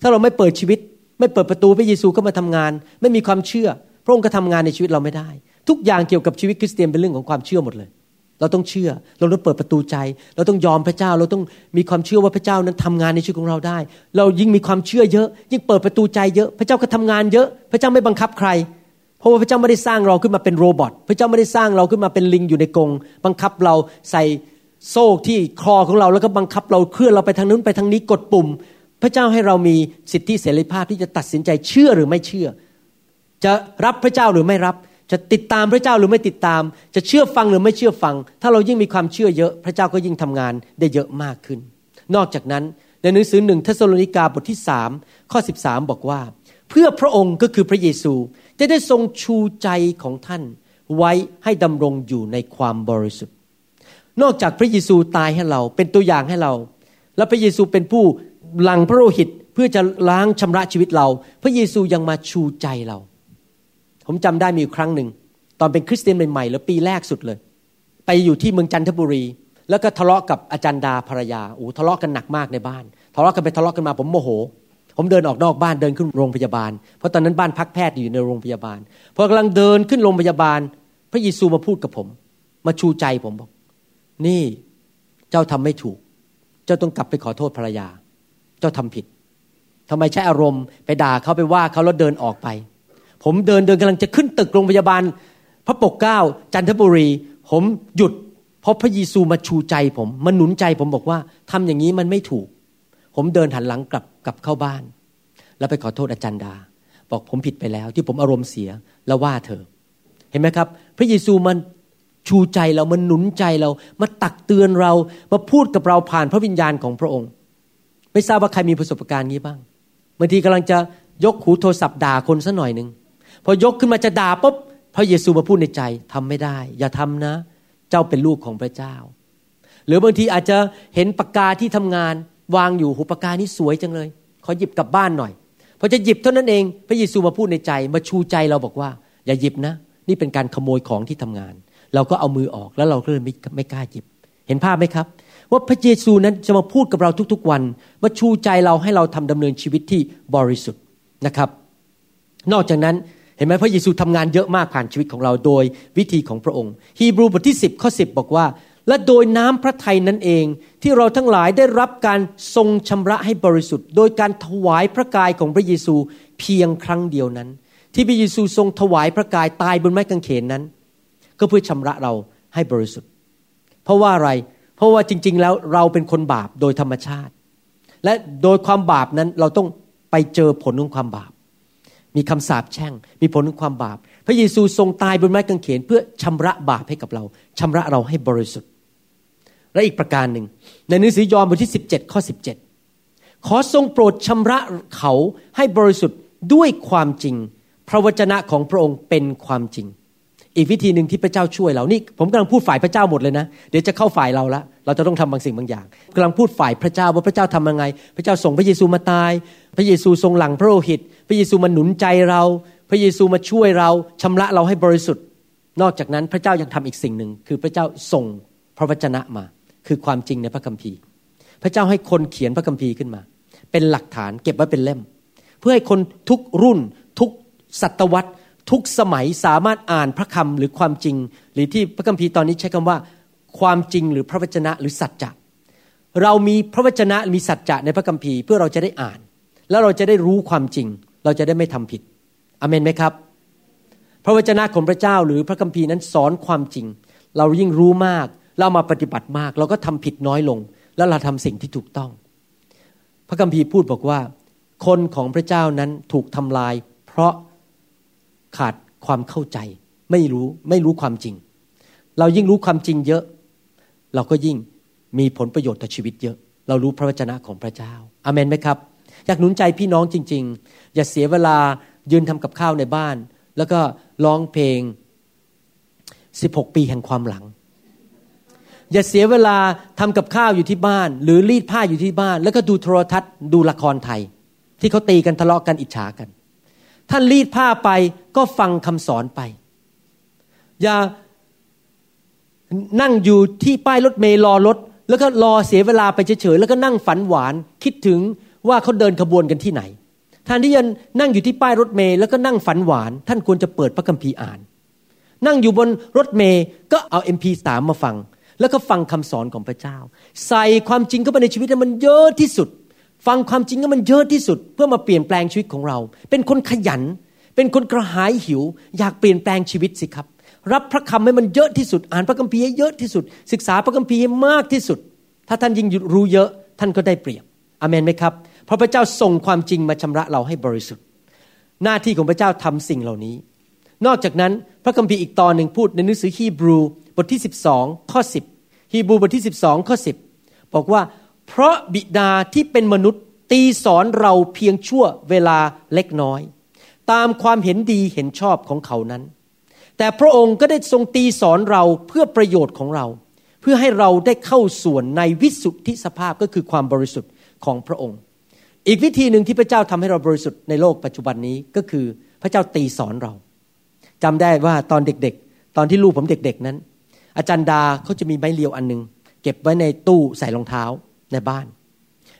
ถ้าเราไม่เปิดชีวิต ไม่เปิดประตูพระเยซูเข้ามาทำงาน ไม่มีความเชื่อ พระองค์ก็ทำงานในชีวิตเราไม่ได้ ทุกอย่างเกี่ยวกับชีวิตคริสเตียนเป็นเรื่องของความเชื่อหมดเลย เราต้องเชื่อ เราต้องเปิดประตูใจ เราต้องยอมพระเจ้า เราต้องมีความเชื่อว่าพระเจ้านั้นทำงานในชีวิตของเราได้ เรายิ่งมีความเชื่อเยอะ ยิ่งเปิดประตูใจเยอะ พระเจ้าก็ทำงานเยอะ พระเจ้าไม่บังคับใคร เพราะว่าพระเจ้าไม่ได้สร้างเราขึ้นมาเป็น robot พระเจ้าไม่ได้สร้างเราขึ้นมาเป็นลิงอยู่ในกรงบังคับเราใส่โซ่ที่คอของเราแล้วก็บังคับเราเคลื่อนเราไปทางนู้นไปทางนี้กดปุ่ม พระเจ้าให้เรามีสิทธิเสรีภาพที่จะตัดสินใจเชื่อหรือไม่เชื่อ จะรับพระเจ้าหรือไม่รับ จะติดตามพระเจ้าหรือไม่ติดตาม จะเชื่อฟังหรือไม่เชื่อฟัง ถ้าเรายิ่งมีความเชื่อเยอะ พระเจ้าก็ยิ่งทำงานได้เยอะมากขึ้น นอกจากนั้นในหนังสือหนึ่งเทสโลนิกาบทที่สามข้อ 13 บอกว่า เพื่อพระองค์ก็คือพระเยซูจะได้ทรงชูใจของท่านไว้ให้ดำรงอยู่ในความบริสุทธิ์ นอกจากพระเยซูตายให้เราเป็นตัวอย่างให้เรา และพระเยซูเป็นผู้หลังพระโลหิตเพื่อจะล้างชำระชีวิตเรา พระเยซูยังมาชูใจเรา ผมจำได้มีครั้งหนึ่ง ตอนเป็นคริสเตียนใหม่ๆแล้วปีแรกสุดเลย ไปอยู่ที่เมืองจันทบุรี แล้วก็ทะเลาะกับอาจารย์ดาภรรยาโอ้ทะเลาะกันหนักมากในบ้าน ทะเลาะกันไปทะเลาะกันมาผมโมโห ผมเดินออกนอกบ้านเดินขึ้นโรงพยาบาล เพราะตอนนั้นบ้านพักแพทย์อยู่ในโรงพยาบาลพอกำลังเดินขึ้นโรงพยาบาล พระเยซูมาพูดกับผม มาชูใจผมบอก นี่เจ้าทำไม่ถูก เจ้าต้องกลับไปขอโทษภรรยา เจ้าทำผิดทำไมใช้อารมณ์ไปด่าเขาไปว่าเขาแล้วเดินออกไป ผมเดินเดินกำลังจะขึ้นตึกโรงพยาบาล พระปกเกล้าจันทบุรี ผมหยุด เพราะพระเยซูมาชูใจผมมาหนุนใจผมบอกว่าทำอย่างนี้มันไม่ถูก ผมเดินหันหลังกลับกลับเข้าบ้าน แล้วไปขอโทษอาจารย์ดา บอกผมผิดไปแล้ว ที่ผมอารมณ์เสียแล้วว่าเธอ เห็นไหมครับ พระเยซูมันชูใจเรามันหนุนใจเรามาตักเตือนเรามาพูดกับเราผ่านพระวิญญาณของพระองค์ ไม่ทราบว่าใครมีประสบการณ์นี้บ้างบางทีกำลังจะยกหูโทรศัพท์ด่าคนสัหน่อยหนึ่ง พอยกขึ้นมาจะด่าปุ๊บพระเยซูมาพูดในใจทำไม่ได้ อย่าทำนะ เจ้าเป็นลูกของพระเจ้า หรือบางทีอาจจะเห็นปากกาที่ทำงาน วางอยู่หูปากกานี้สวยจังเลยขอหยิบกลับบ้านหน่อยพอจะหยิบเท่านั้นเอง พระเยซูมาพูดในใจมาชูใจเราบอกว่า อย่าหยิบนะ นี่เป็นการขโมยของที่ทำงาน เราก็เอามือออกแล้วเราก็เลยไม่ไม่กล้าหยิบ เห็นภาพไหมครับ ว่าพระเยซูนั้นจะมาพูดกับเราทุกๆวันมาชูใจเราให้เราทำดำเนินชีวิตที่บริสุทธิ์นะครับ นอกจากนั้น เห็นไหมพระเยซูทำงานเยอะมากผ่านชีวิตของเราโดยวิธีของพระองค์ ฮีบรูบทที่ 10ข้อ10 บอกว่า และโดยน้ำพระทัยนั้นเองที่เราทั้งหลายได้รับการทรงชำระให้บริสุทธิ์ โดยการถวายพระกายของพระเยซูเพียงครั้งเดียวนั้น ที่พระเยซูทรงถวายพระกายตายบนไม้กางเขนนั้น ก็เพื่อชำระเราให้บริสุทธิ์ เพราะว่าอะไรเพราะว่าจริง ๆ แล้วเราเป็นคนบาปโดยธรรมชาติ และโดยความบาปนั้นเราต้องไปเจอผลของความบาป มีคำสาปแช่ง มีผลของความบาป พระเยซูทรงตายบนไม้กางเขน เพื่อชำระบาปให้กับเราชำระเราให้บริสุทธิ์ และอีกประการหนึ่ง ในหนังสือยอห์นบทที่ 17 ข้อ 17 ขอทรงโปรดชำระเขาให้บริสุทธิ์ด้วยความจริง พระวจนะของพระองค์เป็นความจริง อีกวิธีหนึ่งที่พระเจ้าช่วยเรานี่ผมกำลังพูดฝ่ายพระเจ้าหมดเลยนะ เดี๋ยวจะเข้าฝ่ายเราละ เราจะต้องทำบางสิ่งบางอย่างกำลังพูดฝ่ายพระเจ้าว่าพระเจ้าทำยังไง พระเจ้าส่งพระเยซูมาตาย พระเยซูทรงหลังพระโลหิต พระเยซูมาหนุนใจเรา พระเยซูมาช่วยเราชำระเราให้บริสุทธิ์ นอกจากนั้นพระเจ้ายังทำอีกสิ่งหนึ่งคือพระเจ้าส่งพระวจนะมา คือความจริงในพระคัมภีร์ พระเจ้าให้คนเขียนพระคัมภีร์ขึ้นมา เป็นหลักฐานเก็บไว้เป็นเล่ม เพื่อให้คนทุกรุ่นทุกศตวรรษทุกสมัยสามารถอ่านพระคำหรือความจริง หรือที่พระคัมภีร์ตอนนี้ใช้คำว่า ความจริงหรือพระวจนะหรือสัจจะเรามีพระวจนะมีสัจจะในพระคัมภีร์เพื่อเราจะได้อ่าน แล้วเราจะได้รู้ความจริง เราจะได้ไม่ทำผิดอเมนไหมครับ พระวจนะของพระเจ้าหรือพระคัมภีร์นั้นสอนความจริง เรายิ่งรู้มากเรามาปฏิบัติมาก เราก็ทำผิดน้อยลง แล้วเราทำสิ่งที่ถูกต้อง พระคัมภีร์พูดบอกว่า คนของพระเจ้านั้นถูกทำลาย เพราะขาดความเข้าใจ ไม่รู้ไม่รู้ความจริง เรายิ่งรู้ความจริงเยอะ เราก็ยิ่งมีผลประโยชน์ต่อชีวิตเยอะ เรารู้พระวจนะของพระเจ้าอาเมนไหมครับอยากหนุนใจพี่น้องจริง ๆ อย่าเสียเวลายืนทำกับข้าวในบ้าน แล้วก็ร้องเพลง 16 ปีแห่งความหลัง อย่าเสียเวลาทำกับข้าวอยู่ที่บ้าน หรือรีดผ้าอยู่ที่บ้าน แล้วก็ดูโทรทัศน์ดูละครไทย ที่เขาตีกันทะเลาะกันอิจฉากัน ท่านรีดผ้าไปก็ฟังคำสอนไป อย่า นั่งอยู่ที่ป้ายรถเมล์รอรถ แล้วก็รอเสียเวลาไปเฉยๆแล้วก็นั่งฝันหวานคิดถึงว่าเขาเดินขบวนกันที่ไหนท่านที่ยันนั่งอยู่ที่ป้ายรถเมล์แล้วก็นั่งฝันหวาน ท่านควรจะเปิดพระคัมภีร์อ่าน นั่งอยู่บนรถเมล์ก็เอา MP3 มาฟัง แล้วก็ฟังคำสอนของพระเจ้า ใส่ความจริงเข้าไปในชีวิตมันเยอะที่สุด ฟังความจริงก็มันเยอะที่สุด เพื่อมาเปลี่ยนแปลงชีวิตของเรา เป็นคนขยัน เป็นคนกระหายหิว อยากเปลี่ยนแปลงชีวิตสิครับ รับพระคำให้มันเยอะที่สุด อ่านพระคัมภีร์ให้เยอะที่สุด ศึกษาพระคัมภีร์ให้มากที่สุด ถ้าท่านยิ่งรู้เยอะท่านก็ได้เปรียบอเมนไหมครับเพราะพระเจ้าส่งความจริงมาชำระเราให้บริสุทธิ์ หน้าที่ของพระเจ้าทำสิ่งเหล่านี้ นอกจากนั้นพระคัมภีร์อีกตอนหนึ่งพูดในหนังสือฮีบรูบทที่ 12 ข้อ 10 ฮีบรูบทที่ 12 ข้อ 10 บอกว่า เพราะบิดาที่เป็นมนุษย์ตีสอนเราเพียงชั่วเวลาเล็กน้อย ตามความเห็นดีเห็นชอบของเขานั้น แต่พระองค์ก็ได้ทรงตีสอนเราเพื่อประโยชน์ของเรา เพื่อให้เราได้เข้าส่วนในวิสุทธิสภาพก็คือความบริสุทธิ์ของพระองค์ อีกวิธีหนึ่งที่พระเจ้าทำให้เราบริสุทธิ์ในโลกปัจจุบันนี้ก็คือพระเจ้าตีสอนเราจำได้ว่าตอนเด็กๆ ตอนที่ลูกผมเด็กๆนั้น อาจารย์ดาเขาจะมีไม้เลียวอันหนึ่งเก็บไว้ในตู้ใส่รองเท้าในบ้าน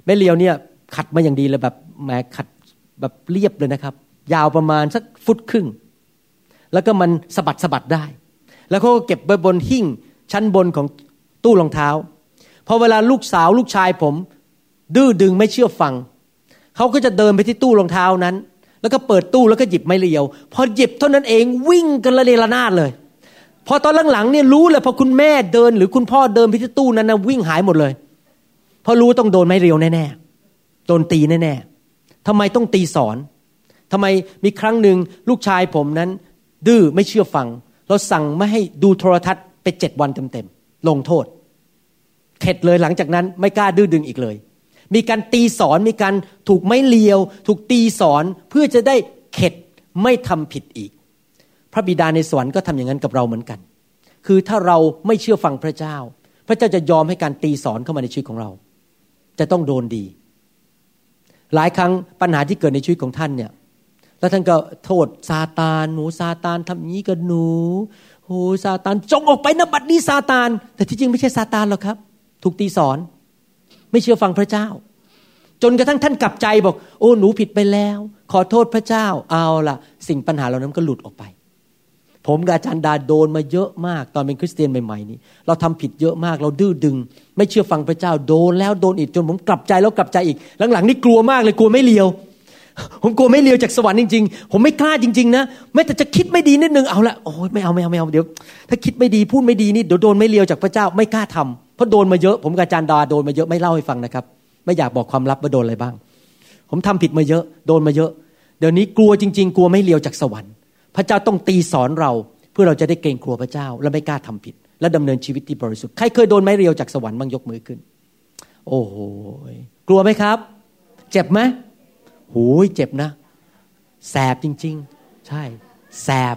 ไม้เลียวเนี่ยขัดมาอย่างดีเลยแบบแหมขัดแบบเรียบเลยนะครับ ยาวประมาณสักฟุตครึ่ง แล้วก็มันสะบัดสะบัดได้ แล้วเขาก็เก็บไว้บนหิ้งชั้นบนของตู้รองเท้า พอเวลาลูกสาวลูกชายผม ดื้อดึงไม่เชื่อฟัง เขาก็จะเดินไปที่ตู้รองเท้านั้น แล้วก็เปิดตู้แล้วก็หยิบไม้เรียว พอหยิบเท่านั้นเองวิ่งกันละเลระนาดเลย พอตอนหลังๆเนี่ยรู้เลยพอคุณแม่เดินหรือคุณพ่อเดินไปที่ตู้นั้นนะวิ่งหายหมดเลย เพราะรู้ต้องโดนไม้เรียวแน่ๆ โดนตีแน่ๆทำไมต้องตีสอนทำไมมีครั้งหนึ่งลูกชายผมนั้น ดื้อไม่เชื่อฟัง เราสั่งไม่ให้ดูโทรทัศน์ไปเจ็ดวันเต็มๆลงโทษ เข็ดเลยหลังจากนั้นไม่กล้าดื้อดึงอีกเลย มีการตีสอนมีการถูกไม่เลียว ถูกตีสอนเพื่อจะได้เข็ดไม่ทำผิดอีก พระบิดาในสวรรค์ก็ทำอย่างนั้นกับเราเหมือนกัน คือถ้าเราไม่เชื่อฟังพระเจ้า พระเจ้าจะยอมให้การตีสอนเข้ามาในชีวิตของเรา จะต้องโดนดี หลายครั้งปัญหาที่เกิดในชีวิตของท่านเนี่ย แล้วท่านก็โทษซาตานหนูซาตานทำนี้กับหนูโอ้ซาตานจงออกไปนะบัดนี้ซาตาน แต่ที่จริงไม่ใช่ซาตานหรอกครับ ถูกตีสอน ไม่เชื่อฟังพระเจ้า จนกระทั่งท่านกลับใจบอก โอ้หนูผิดไปแล้ว ขอโทษพระเจ้าเอาละสิ่งปัญหาเหล่านั้นก็หลุดออกไป ผมกับอาจารย์ดาโดนมาเยอะมาก ตอนเป็นคริสเตียนใหม่ๆนี้เราทำผิดเยอะมากเราดื้อดึง ไม่เชื่อฟังพระเจ้าโดนแล้วโดนอีกจนผมกลับใจแล้วกลับใจอีก หลังๆนี่กลัวมากเลยกลัวไม่เลียว ผมกลัวไม่เลียวจากสวรรค์จริงๆ ผมไม่กล้าจริงๆนะแม้แต่จะคิดไม่ดีนิดนึงเอาละโอ้ยไม่เอาไม่เอาไม่เอาเดี๋ยว ถ้าคิดไม่ดีพูดไม่ดีนี่เดี๋ยวโดนไม่เลียวจากพระเจ้าไม่กล้าทำเพราะโดนมาเยอะ ผมกับอาจารย์ดาโดนมาเยอะไม่เล่าให้ฟังนะครับ ไม่อยากบอกความลับว่าโดนอะไรบ้าง ผมทำผิดมาเยอะ โดนมาเยอะ เดี๋ยวนี้กลัวจริง ๆ กลัวไม่เลียวจากสวรรค์ พระเจ้าต้องตีสอนเรา เพื่อเราจะได้เกรงกลัวพระเจ้า และไม่กล้าทำผิด และดำเนินชีวิตที่บริสุทธิ์ใครเคยโดนไม้เรียวจากสวรรค์บ้างยกมือขึ้น โอ้โหกลัวไหมครับ เจ็บไหม หูยเจ็บนะ แสบจริง ๆ ใช่ แสบ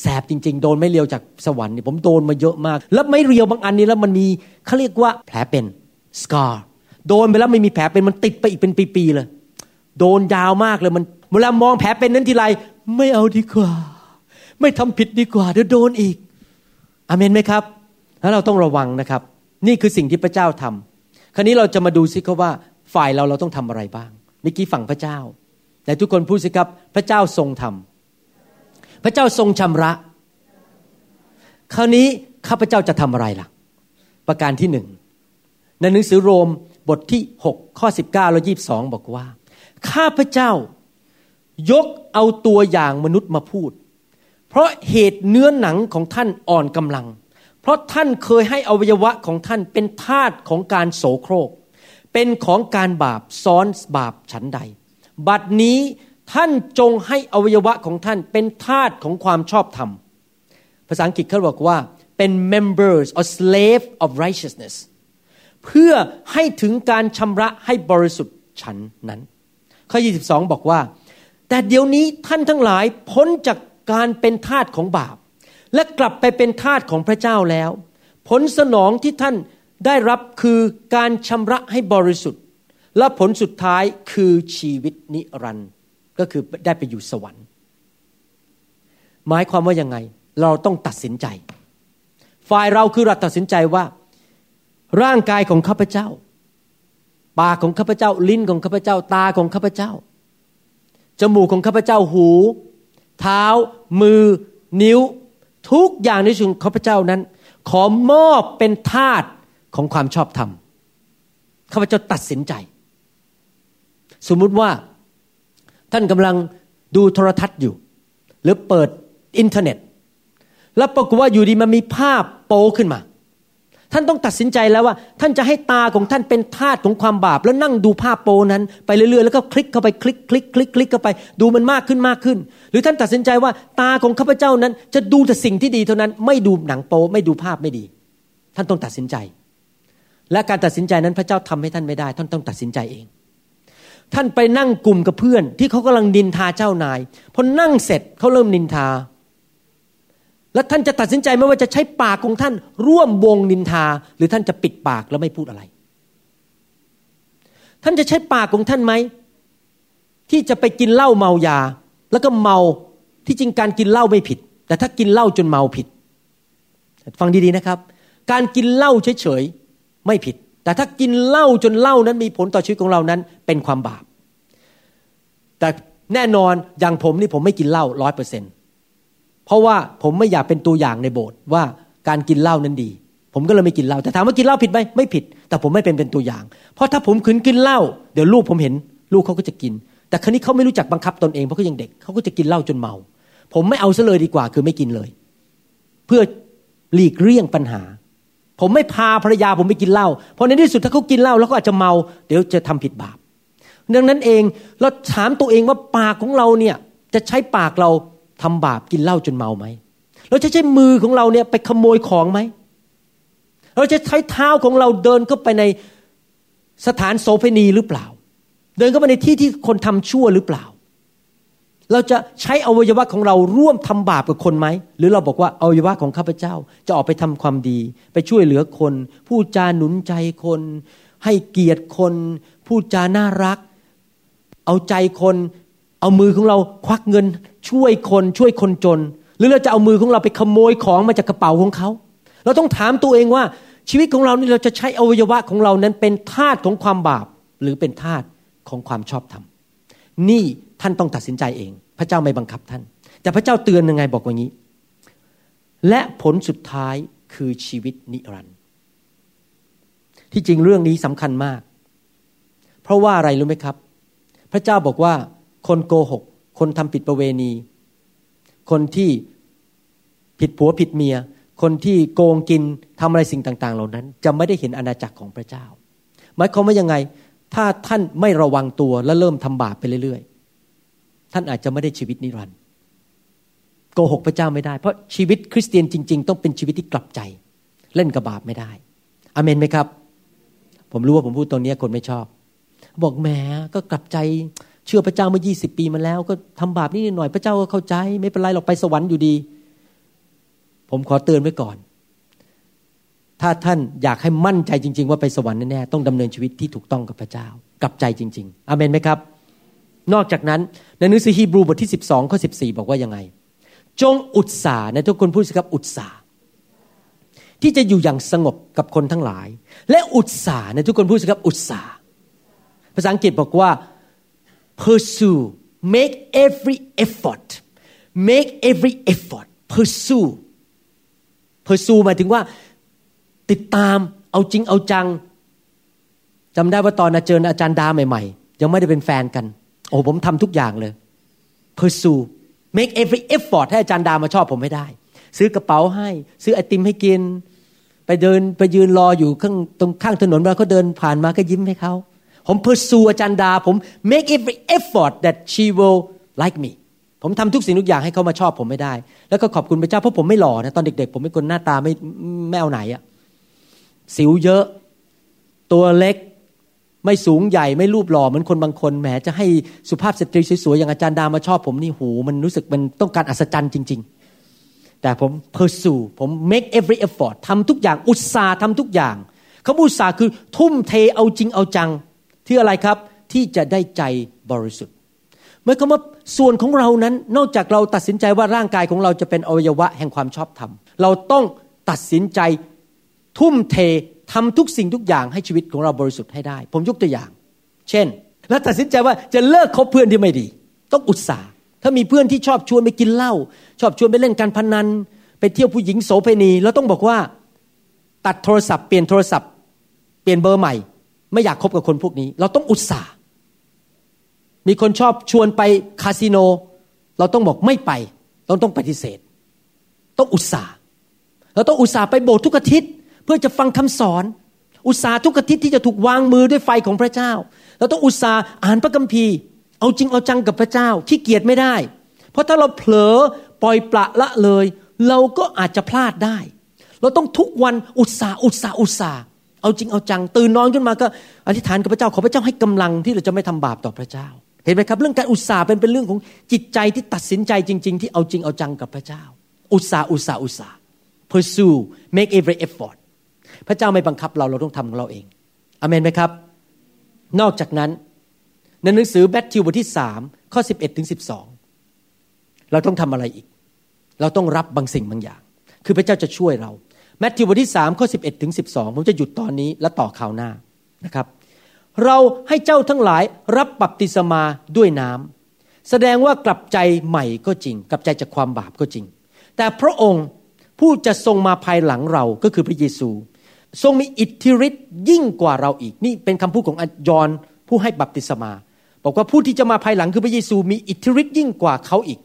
แสบจริง ๆ โดนไม่เรียวจากสวรรค์นี่ผมโดนมาเยอะมาก แล้วไม่เรียวบางอันนี้แล้วมันมีเขาเรียกว่าแผลเป็นสการ์โดนไปแล้วไม่มีแผลเป็นมันติดไปอีกเป็นปีๆเลย โดนยาวมากเลยมันเวลามองแผลเป็นนั้นทีไรไม่เอาดีกว่า ไม่ทำผิดดีกว่าเดี๋ยวโดนอีกอเมนไหมครับ แล้วเราต้องระวังนะครับ นี่คือสิ่งที่พระเจ้าทำคราวนี้เราจะมาดูซิครับว่า ฝ่ายเราเราต้องทำอะไรบ้างเมื่อกี้ฝั่งพระเจ้า แต่ทุกคนพูดสิครับ พระเจ้าทรงทำพระเจ้าทรงชำระ คราวนี้ข้าพเจ้าจะทำอะไรล่ะ ประการที่หนึ่งในหนังสือโรมบทที่ 6 ข้อ 19และ22 บอกว่า ข้าพเจ้ายกเอาตัวอย่างมนุษย์มาพูด เพราะเหตุเนื้อหนังของท่านอ่อนกำลัง เพราะท่านเคยให้อวัยวะของท่านเป็นทาสของการโสโครก เป็นของการบาปซ้อนบาปฉันใด บัดนี้ท่านจงให้อวัยวะของท่านเป็นทาสของความชอบธรรม ภาษาอังกฤษเขาบอกว่าเป็น members or slave of righteousness เพื่อให้ถึงการชำระให้บริสุทธิ์ฉันนั้น ข้อ 22 บอกว่า แต่เดี๋ยวนี้ท่านทั้งหลายพ้นจากการเป็นทาสของบาป และกลับไปเป็นทาสของพระเจ้าแล้ว ผลสนองที่ท่าน ได้รับคือการชำระให้บริสุทธิ์ และผลสุดท้ายคือชีวิตนิรันดร์ก็คือได้ไปอยู่สวรรค์ หมายความว่ายังไง เราต้องตัดสินใจ ฝ่ายเราคือเราตัดสินใจว่า ร่างกายของข้าพเจ้า ปากของข้าพเจ้า ลิ้นของข้าพเจ้า ตาของข้าพเจ้า จมูกของข้าพเจ้า หู เท้า มือ นิ้ว ทุกอย่างในชีวิตข้าพเจ้านั้น ขอมอบเป็นทาส ของความชอบธรรมข้าพเจ้าตัดสินใจ สมมุติว่าท่านกำลังดูโทรทัศน์อยู่ หรือเปิดอินเทอร์เน็ต แล้วปรากฏว่าอยู่ดีมันมีภาพโป้ขึ้นมา ท่านต้องตัดสินใจแล้วว่า ท่านจะให้ตาของท่านเป็นทาสของความบาป แล้วนั่งดูภาพโปนั้นไปเรื่อยๆแล้วก็คลิกเข้าไปคลิกคลิกคลิกคลิกเข้าไปดูมันมากขึ้นมากขึ้น หรือท่านตัดสินใจว่าตาของข้าพเจ้านั้น จะดูแต่สิ่งที่ดีเท่านั้น ไม่ดูหนังโปไม่ดูภาพไม่ดี ท่านต้องตัดสินใจ และการตัดสินใจนั้นพระเจ้าทำให้ท่านไม่ได้ ท่านต้องตัดสินใจเอง ท่านไปนั่งกลุ่มกับเพื่อน ที่เขากำลังนินทาเจ้านายพอนั่งเสร็จเขาเริ่มนินทา แล้วท่านจะตัดสินใจไม่ว่าจะใช้ปากของท่าน ร่วมวงนินทา หรือท่านจะปิดปากแล้วไม่พูดอะไร ท่านจะใช้ปากของท่านไหมที่จะไปกินเหล้าเมายา แล้วก็เมาที่จริงการกินเหล้าไม่ผิด แต่ถ้ากินเหล้าจนเมาผิด ฟังดีๆนะครับ การกินเหล้าเฉย ไม่ผิด แต่ถ้ากินเหล้าจนเหล้านั้นมีผลต่อชีวิตของเรานั้นเป็นความบาป แต่แน่นอนอย่างผมนี่ผมไม่กินเหล้าร้อยเปอร์เซ็นต์เพราะว่าผมไม่อยากเป็นตัวอย่างในโบสถ์ว่าการกินเหล้านั้นดี ผมก็เลยไม่กินเหล้าแต่ถามว่ากินเหล้าผิดไหมไม่ผิด แต่ผมไม่เป็นเป็นตัวอย่าง เพราะถ้าผมขืนกินเหล้าเดี๋ยวลูกผมเห็น ลูกเขาก็จะกิน แต่ครั้นี้เขาไม่รู้จักบังคับตนเองเพราะเขายังเด็กเขาก็จะกินเหล้าจนเมา ผมไม่เอาซะเลยดีกว่า คือไม่กินเลย เพื่อหลีกเลี่ยงปัญหา ผมไม่พาภรรยาผมไปกินเหล้าเพราะในที่สุดถ้าเขากินเหล้าแล้วก็อาจจะเมา เดี๋ยวจะทำผิดบาป ดังนั้นเองเราถามตัวเองว่าปากของเราเนี่ยจะใช้ปากเราทำบาปกินเหล้าจนเมาไหม เราจะใช้มือของเราเนี่ยไปขโมยของไหม เราจะใช้เท้าของเราเดินเข้าไปในสถานโสเภณีหรือเปล่า เดินเข้าไปในที่ที่คนทำชั่วหรือเปล่า เราจะใช้อวัยวะของเราร่วมทำบาปกับคนไหม หรือเราบอกว่าอวัยวะของข้าพเจ้าจะออกไปทำความดี ไปช่วยเหลือคนพูดจาหนุนใจคน ให้เกียรติคนพูดจาน่ารัก เอาใจคน เอามือของเราควักเงิน ช่วยคนช่วยคนจน หรือเราจะเอามือของเราไปขโมยของมาจากกระเป๋าของเขา เราต้องถามตัวเองว่าชีวิตของเรานี่เราจะใช้อวัยวะของเรานั้นเป็นทาสของความบาปหรือเป็นทาสของความชอบธรรมนี่ ท่านต้องตัดสินใจเอง พระเจ้าไม่บังคับท่าน แต่พระเจ้าเตือนยังไงบอกว่างี้ และผลสุดท้ายคือชีวิตนิรันดร์ที่จริงเรื่องนี้สำคัญมาก เพราะว่าอะไรรู้ไหมครับ พระเจ้าบอกว่าคนโกหก คนทำผิดประเวณี คนที่ผิดผัวผิดเมีย คนที่โกงกินทำอะไรสิ่งต่าง ๆ เหล่านั้น จะไม่ได้เห็นอาณาจักรของพระเจ้า หมายความว่ายังไง ถ้าท่านไม่ระวังตัวและเริ่มทำบาปไปเรื่อย ท่านอาจจะไม่ได้ชีวิตนิรันดร์โกหกพระเจ้าไม่ได้ เพราะชีวิตคริสเตียนจริง ๆ ต้องเป็นชีวิตที่กลับใจ เล่นกับบาปไม่ได้อเมนไหมครับ ผมรู้ว่าผมพูดตรงนี้คนไม่ชอบ บอกแหมก็กลับใจเชื่อพระเจ้าเมื่อยี่สิบปีมาแล้ว ก็ทำบาปนิดหน่อยพระเจ้าก็เข้าใจ ไม่เป็นไรหรอกไปสวรรค์อยู่ดี ผมขอเตือนไว้ก่อน ถ้าท่านอยากให้มั่นใจจริง ๆ ว่าไปสวรรค์แน่ๆต้องดำเนินชีวิตที่ถูกต้องกับพระเจ้า กลับใจจริง ๆอเมนไหมครับ นอกจากนั้นในหนังสือฮีบรูบทที่ 12ข้อ14 บอกว่ายังไง จงอุตสาห์ในทุกคนพูดสิครับอุตสาห์ที่จะอยู่อย่างสงบกับคนทั้งหลาย และอุตสาห์ในทุกคนพูดสิครับอุตสาห์ภาษาอังกฤษบอกว่า pursue make every effort make every effort pursue pursue หมายถึงว่าติดตามเอาจริงเอาจังจำได้ว่าตอนเจออาจารย์ดาใหม่ๆ ยังไม่ได้เป็นแฟนกัน โอ้ผมทำทุกอย่างเลย pursue make every effort ให้อาจารย์ดามาชอบผมไม่ได้ ซื้อกระเป๋าให้ ซื้อไอติมให้กิน ไปเดินไปยืนรออยู่ข้างตรงข้างถนนเวลาเขาเดินผ่านมาก็ยิ้มให้เขาผม pursue อาจารย์ดาผม make every effort that she will like me ผมทำทุกสิ่งทุกอย่างให้เขามาชอบผมไม่ได้ แล้วก็ขอบคุณพระเจ้าเพราะผมไม่หล่อนะตอนเด็กๆ ผมเป็นคนหน้าตาไม่ไม่เอาไหนอะสิวเยอะ ตัวเล็ก ไม่สูงใหญ่ไม่รูปหล่อเหมือนคนบางคนแหมจะให้สุภาพสตรีสวยๆอย่างอาจารย์ดามาชอบผมนี่หู มันรู้สึกมันต้องการอัศจรรย์จริง ๆ แต่ผม pursue ผม make every effort ทำทุกอย่างอุตสาห์ทำทุกอย่างเขาอุตสาห์คือทุ่มเทเอาจริงเอาจัง ที่อะไรครับที่จะได้ใจบริสุทธิ์เมื่อคำว่าส่วนของเรานั้นนอกจากเราตัดสินใจว่าร่างกายของเราจะเป็นอวัยวะแห่งความชอบธรรม เราต้องตัดสินใจทุ่มเท ทำทุกสิ่งทุกอย่างให้ชีวิตของเราบริสุทธิ์ให้ได้ ผมยกตัวอย่าง เช่น แล้วตัดสินใจว่าจะเลิกคบเพื่อนที่ไม่ดี ต้องอุตส่าห์ถ้ามีเพื่อนที่ชอบชวนไปกินเหล้าชอบชวนไปเล่นการพนัน ไปเที่ยวผู้หญิงโสเภณีเราต้องบอกว่า ตัดโทรศัพท์เปลี่ยนโทรศัพท์ เปลี่ยนเบอร์ใหม่ ไม่อยากคบกับคนพวกนี้ เราต้องอุตส่าห์มีคนชอบชวนไปคาสิโน เราต้องบอกไม่ไป เราต้องปฏิเสธ ต้องอุตส่าห์เราต้องอุตส่าห์ไปโบสถ์ทุกอาทิตย์ พื่อจะฟังคำสอน อุตส่าห์ทุกอาทิตย์ที่จะถูกวางมือด้วยไฟของพระเจ้าเราต้องอุตส่าห์อ่านพระคัมภีร์ เอาจริงเอาจังกับพระเจ้าขี้เกียจไม่ได้ เพราะถ้าเราเผลอปล่อยปละละเลย เราก็อาจจะพลาดได้ เราต้องทุกวันอุตส่าห์อุตส่าห์อุตส่าห์เอาจริงเอาจัง ตื่นนอนขึ้นมาก็อธิษฐานกับพระเจ้าขอพระเจ้าให้กำลังที่เราจะไม่ทำบาปต่อพระเจ้า เห็นไหมครับ เรื่องการอุตส่าห์เป็นเป็นเรื่องของจิตใจที่ตัดสินใจจริง ๆ ที่เอาจริงเอาจังกับพระเจ้า อุตส่าห์อุตส่าห์อุตส่าห์ pursue make every effort พระเจ้าไม่บังคับเราเราต้องทำของเราเองอเมนไหมครับ นอกจากนั้นในหนังสือแบทธิวบทที่สามข้อ11ถึง12เราต้องทำอะไรอีก เราต้องรับบางสิ่งบางอย่าง คือพระเจ้าจะช่วยเราแมทธิวบทที่สามข้อ11ถึง12ผมจะหยุดตอนนี้และต่อข่าวหน้านะครับ เราให้เจ้าทั้งหลายรับบัพติศมาด้วยน้ำแสดงว่ากลับใจใหม่ก็จริง กลับใจจากความบาปก็จริง แต่พระองค์ผู้จะทรงมาภายหลังเราก็คือพระเยซู ทรงมีอิทธิฤทธิ์ยิ่งกว่าเราอีก นี่เป็นคำพูดของยอนผู้ให้บัพติศมา บอกว่าผู้ที่จะมาภายหลังคือพระเยซูมีอิทธิฤทธิ์ยิ่งกว่าเขาอีก